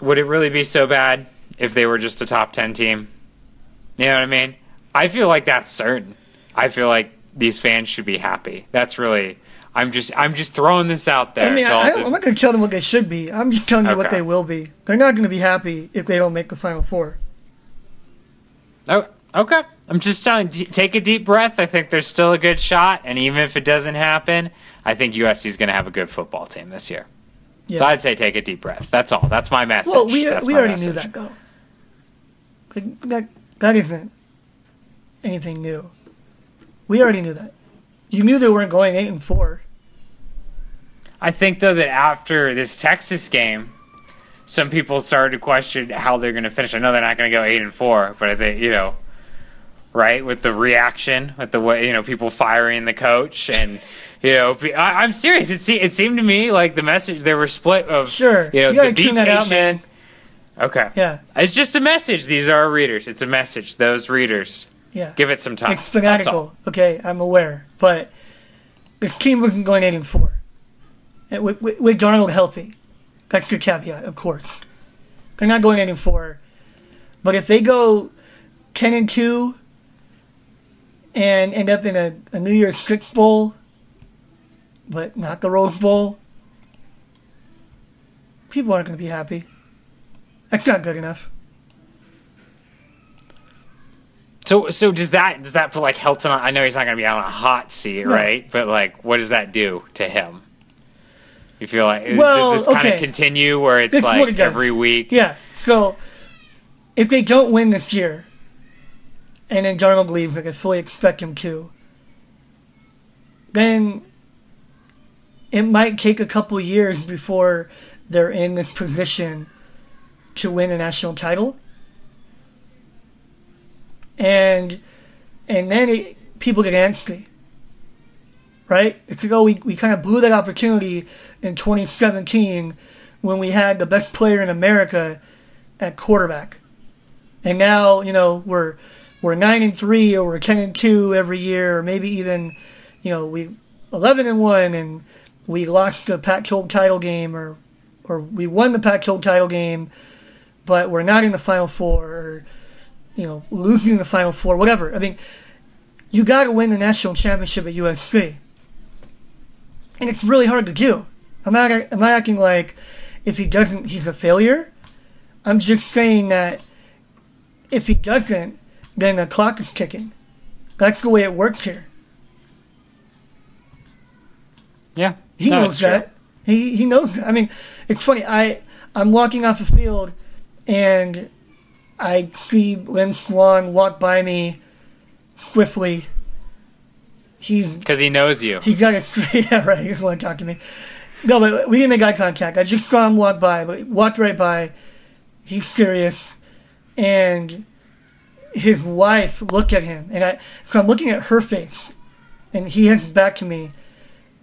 would it really be so bad if they were just a top 10 team? You know what I mean? I feel like that's certain. I feel like these fans should be happy. That's really I'm just I'm just throwing this out there. I mean, I, I'm not going to tell them what they should be. I'm just telling you what they will be. They're not going to be happy if they don't make the Final Four. Oh, okay. I'm just telling. d- Take a deep breath. I think there's still a good shot, and even if it doesn't happen, I think USC is going to have a good football team this year. Yeah. So I'd say take a deep breath. That's all. That's my message. well, we That's we already message. knew that though. Like, that that isn't anything new. We already knew that. You knew they weren't going eight and four. I think though that after this Texas game, some people started to question how they're going to finish. I know they're not going to go eight and four, but I think you know, right with the reaction, with the way you know people firing the coach, and you know, I, I'm serious. It, se- it seemed to me like the message they were split of Sure, you know, you the be out, patient. Okay, Yeah, it's just a message. These are our readers. It's a message. Those readers, yeah. give it some time. It's That's fanatical. Okay, I'm aware, but this team wasn't going eight and four. And with, with, with Darnold healthy, that's the caveat, of course. They're not going eight and four, but if they go ten and two and end up in a, a New Year's Six bowl, but not the Rose Bowl, people aren't going to be happy. That's not good enough. So, so does that does that put like Helton? On, I know he's not going to be on a hot seat, No. right? But like, what does that do to him? You feel like uh, Well, does this kind of continue where it's This like it every week? Yeah. So if they don't win this year, and then Darnold leaves, like I fully expect him to, then it might take a couple years before they're in this position to win a national title. And and then it, people get antsy. Right? It's like, oh, we, we kind of blew that opportunity in 2017 when we had the best player in America at quarterback. And now, you know, we're we're nine and three or we're ten and two every year, or maybe even, you know, we eleven and one and we lost the Pac-12 title game or or we won the Pac-12 title game, but we're not in the Final Four or you know losing the Final Four, whatever. I mean, you got to win the national championship at USC, and it's really hard to do. I'm not I'm not acting like if he doesn't, he's a failure. I'm just saying that if he doesn't, then the clock is ticking. That's the way it works here. Yeah, He No, knows it's true. that. He he knows. That. I mean, it's funny. I I'm walking off the field, and I see Lynn Swann walk by me swiftly. He's because he knows you. he got it. Yeah, right. He doesn't want to talk to me. No, but we didn't make eye contact. I just saw him walk by, but walked right by. He's serious, and his wife looked at him, and I. So I'm looking at her face, and he has his back to me,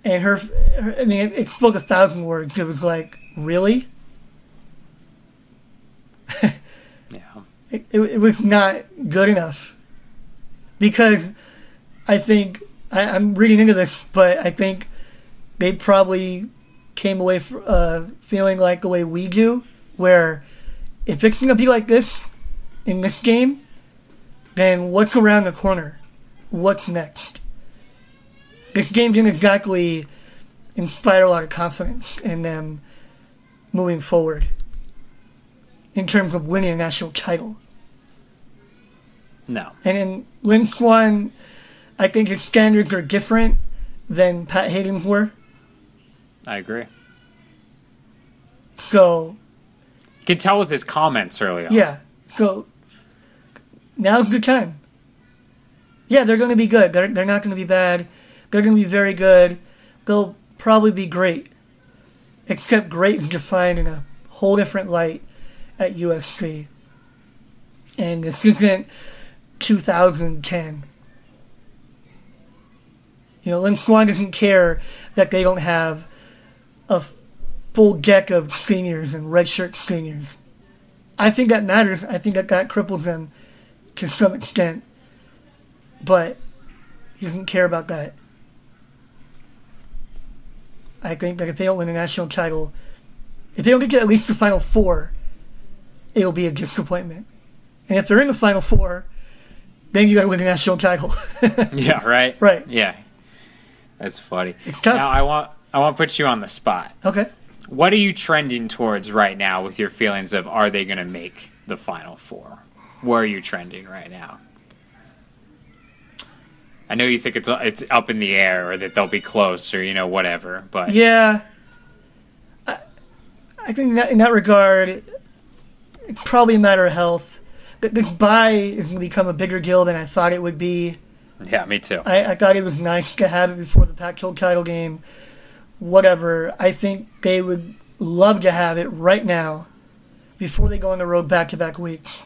and her. her I mean, it, it spoke a thousand words. It was like, really? it, it, was not good enough because I think I, I'm reading into this, but I think they probably came away uh, feeling like the way we do, where if it's going to be like this in this game, then what's around the corner? What's next? This game didn't exactly inspire a lot of confidence in them moving forward in terms of winning a national title. No. And in Lynn Swann, I think his standards are different than Pat Haden's were. I agree. So, You can tell with his comments earlier. on. yeah. So, now's the time. Yeah, they're going to be good. They're, they're not going to be bad. They're going to be very good. They'll probably be great. except great and defined in a whole different light at USC. And this isn't 2010. You know, Lynn Swann doesn't care that they don't have a full deck of seniors and redshirt seniors. I think that matters. I think that that cripples them to some extent. But he doesn't care about that. I think that if they don't win a national title, if they don't get to at least the final four, it'll be a disappointment. And if they're in the final four, then you got to win a national title. Yeah, right. Right. Yeah, that's funny. Now I want I want to put you on the spot. okay. What are you trending towards right now with your feelings of are they going to make the final four? Where are you trending right now? I know you think it's it's up in the air or that they'll be close or you know whatever, but Yeah. I, I think in that, in that regard, it's probably a matter of health. Th- This bye is going to become a bigger deal than I thought it would be. yeah, me too. I, I thought it was nice to have it before the Pac-12 title game. Whatever. I think they would love to have it right now, before they go on the road back-to-back weeks,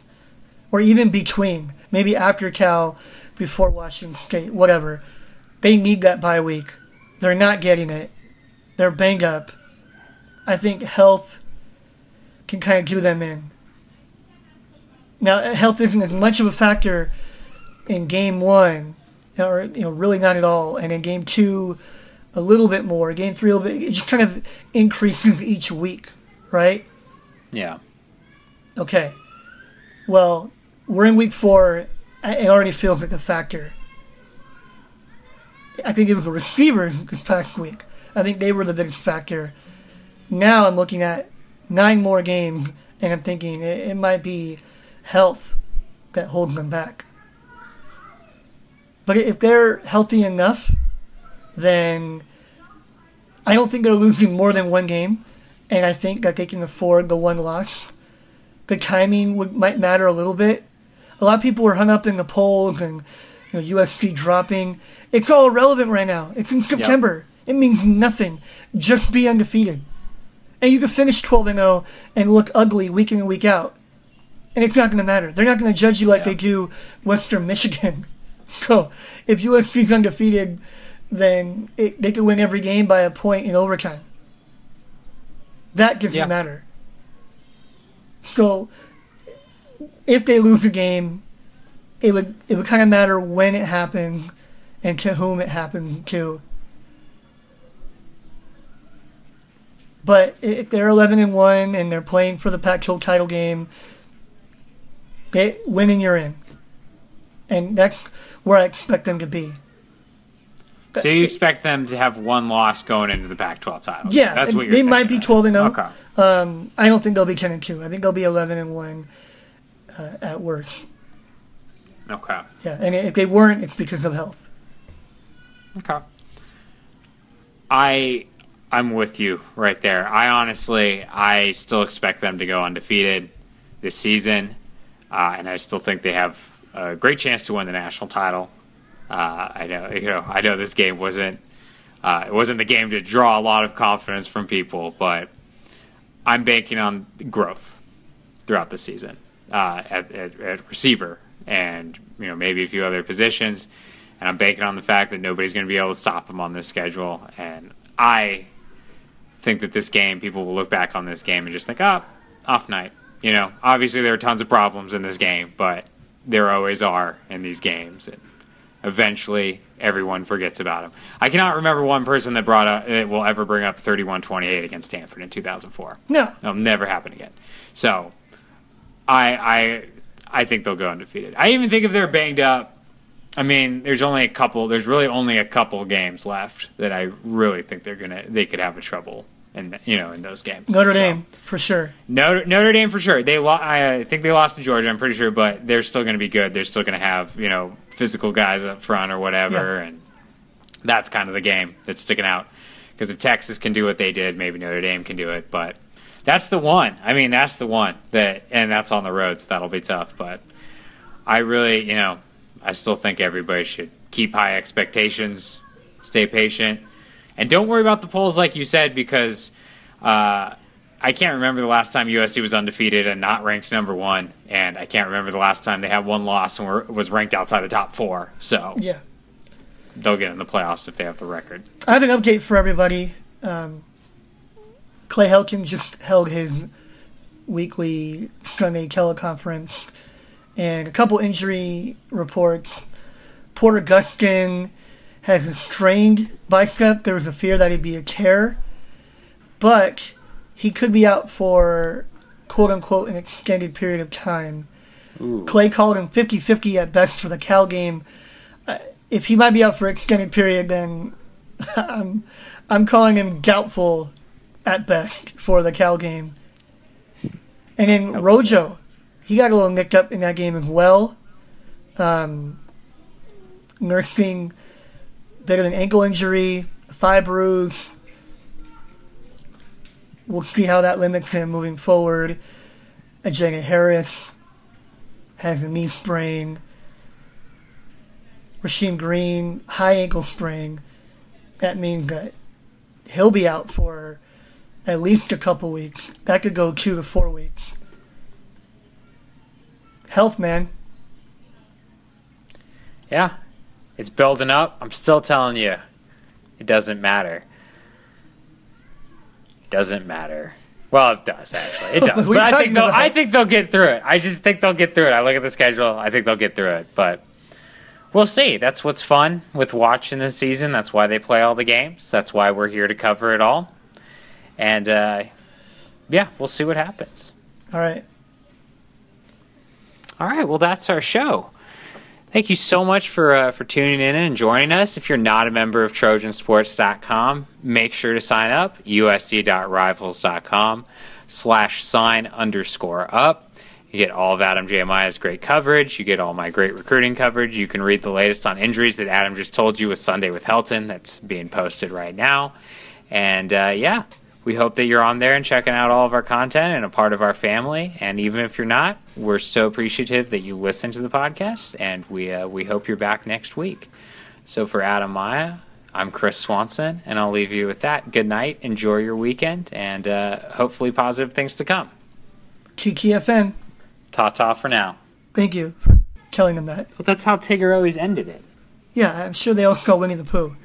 or even between. Maybe after Cal, before Washington State. Whatever. They need that bye week. They're not getting it. They're banged up. I think health can kind of do them in. Now, health isn't as much of a factor in game one, or you know, really not at all. And in game two, a little bit more. Game three, a little bit. It just kind of increases each week, right? yeah. Okay. Well, we're in week four. It already feels like a factor. I think it was the receivers this past week. I think they were the biggest factor. Now I'm looking at nine more games, and I'm thinking it, it might be health that holds them back. But if they're healthy enough, then I don't think they're losing more than one game, and I think that they can afford the one loss. The timing would, might matter a little bit. A lot of people were hung up in the polls and you know USC dropping. It's all irrelevant right now. It's in September. It means nothing. Just be undefeated, and you can finish 12 and 0 and look ugly week in and week out, and it's not going to matter. They're not going to judge you like Yeah. they do Western Michigan. So if USC's undefeated, then it, they could win every game by a point in overtime. That doesn't Yeah. matter. So if they lose a game, it would it would kind of matter when it happens and to whom it happens to. But if they're 11 and one and they're playing for the Pac-12 title game, they winning you're in, and that's where I expect them to be. So you expect them to have one loss going into the Pac-12 title? Yeah, that's what you're they might be 12 and 0. Okay. Um, I don't think they'll be 10 and 2. I think they'll be 11 and 1 uh, at worst. Okay. Yeah, and if they weren't, it's because of health. Okay. I I'm with you right there. I honestly I still expect them to go undefeated this season, uh, and I still think they have a great chance to win the national title. Uh, I know you know I know this game wasn't uh, it wasn't the game to draw a lot of confidence from people, but I'm banking on growth throughout the season uh, at, at, at receiver and you know maybe a few other positions. And I'm banking on the fact that nobody's going to be able to stop him on this schedule. And I think that this game, people will look back on this game and just think, oh, off night. You know, obviously there are tons of problems in this game, but there always are in these games. And eventually everyone forgets about them. I cannot remember one person that brought up, that will ever bring up 31-28 against Stanford in 2004. No. It'll never happen again. So I I I think they'll go undefeated. I even think if they're banged up, I mean, there's only a couple. There's really only a couple games left that I really think they're gonna they could have a trouble in you know in those games. Notre So, Dame, for sure. Notre, Notre Dame for sure. They lo- I think they lost to Georgia. I'm pretty sure, but they're still going to be good. They're still going to have you know physical guys up front or whatever, Yeah. and that's kind of the game that's sticking out. Because if Texas can do what they did, maybe Notre Dame can do it. But that's the one. I mean, that's the one that, and that's on the road, so that'll be tough. But I really, you know, I still think everybody should keep high expectations, stay patient, and don't worry about the polls like you said because Uh, I can't remember the last time USC was undefeated and not ranked number one, and I can't remember the last time they had one loss and were, was ranked outside the top four. So Yeah. they'll get in the playoffs if they have the record. I have an update for everybody. Um, Clay Helton just held his weekly Sunday teleconference, and a couple injury reports. Porter Gustin has a strained bicep. There was a fear that he'd be a tear, but he could be out for quote unquote an extended period of time. Clay called him 50 50 at best for the Cal game. Uh, if he might be out for an extended period, then I'm, I'm calling him doubtful at best for the Cal game. And then Rojo, he got a little nicked up in that game as well. Um, nursing bit of an ankle injury, thigh bruise. We'll see how that limits him moving forward. Ajay Harris has a knee sprain. Rasheem Green, high ankle sprain. That means that he'll be out for at least a couple weeks. That could go two to four weeks. Health, man. Yeah, it's building up. I'm still telling you, it doesn't matter. It doesn't matter. Well, it does actually. It does. But I think they'll. I think they'll get through it. I just think they'll get through it. I look at the schedule. I think they'll get through it. But we'll see. That's what's fun with watching this season. That's why they play all the games. That's why we're here to cover it all. And uh, yeah, we'll see what happens. All right. All right, well, that's our show. Thank you so much for uh, for tuning in and joining us. If you're not a member of Trojansports.com, make sure to sign up. USC.rivals.com slash sign underscore up. You get all of Adam Jeremiah's great coverage. You get all my great recruiting coverage. You can read the latest on injuries that Adam just told you with Sunday with Helton. That's being posted right now. And uh, yeah, we hope that you're on there and checking out all of our content and a part of our family. And even if you're not, we're so appreciative that you listen to the podcast, and we uh, we hope you're back next week. So for Adam Maya, I'm Chris Swanson, and I'll leave you with that. Good night, enjoy your weekend, and uh, hopefully positive things to come. TTFN. Ta ta for now. Thank you for telling them that. But that's how Tigger always ended it. Yeah, I'm sure they all saw Winnie the Pooh.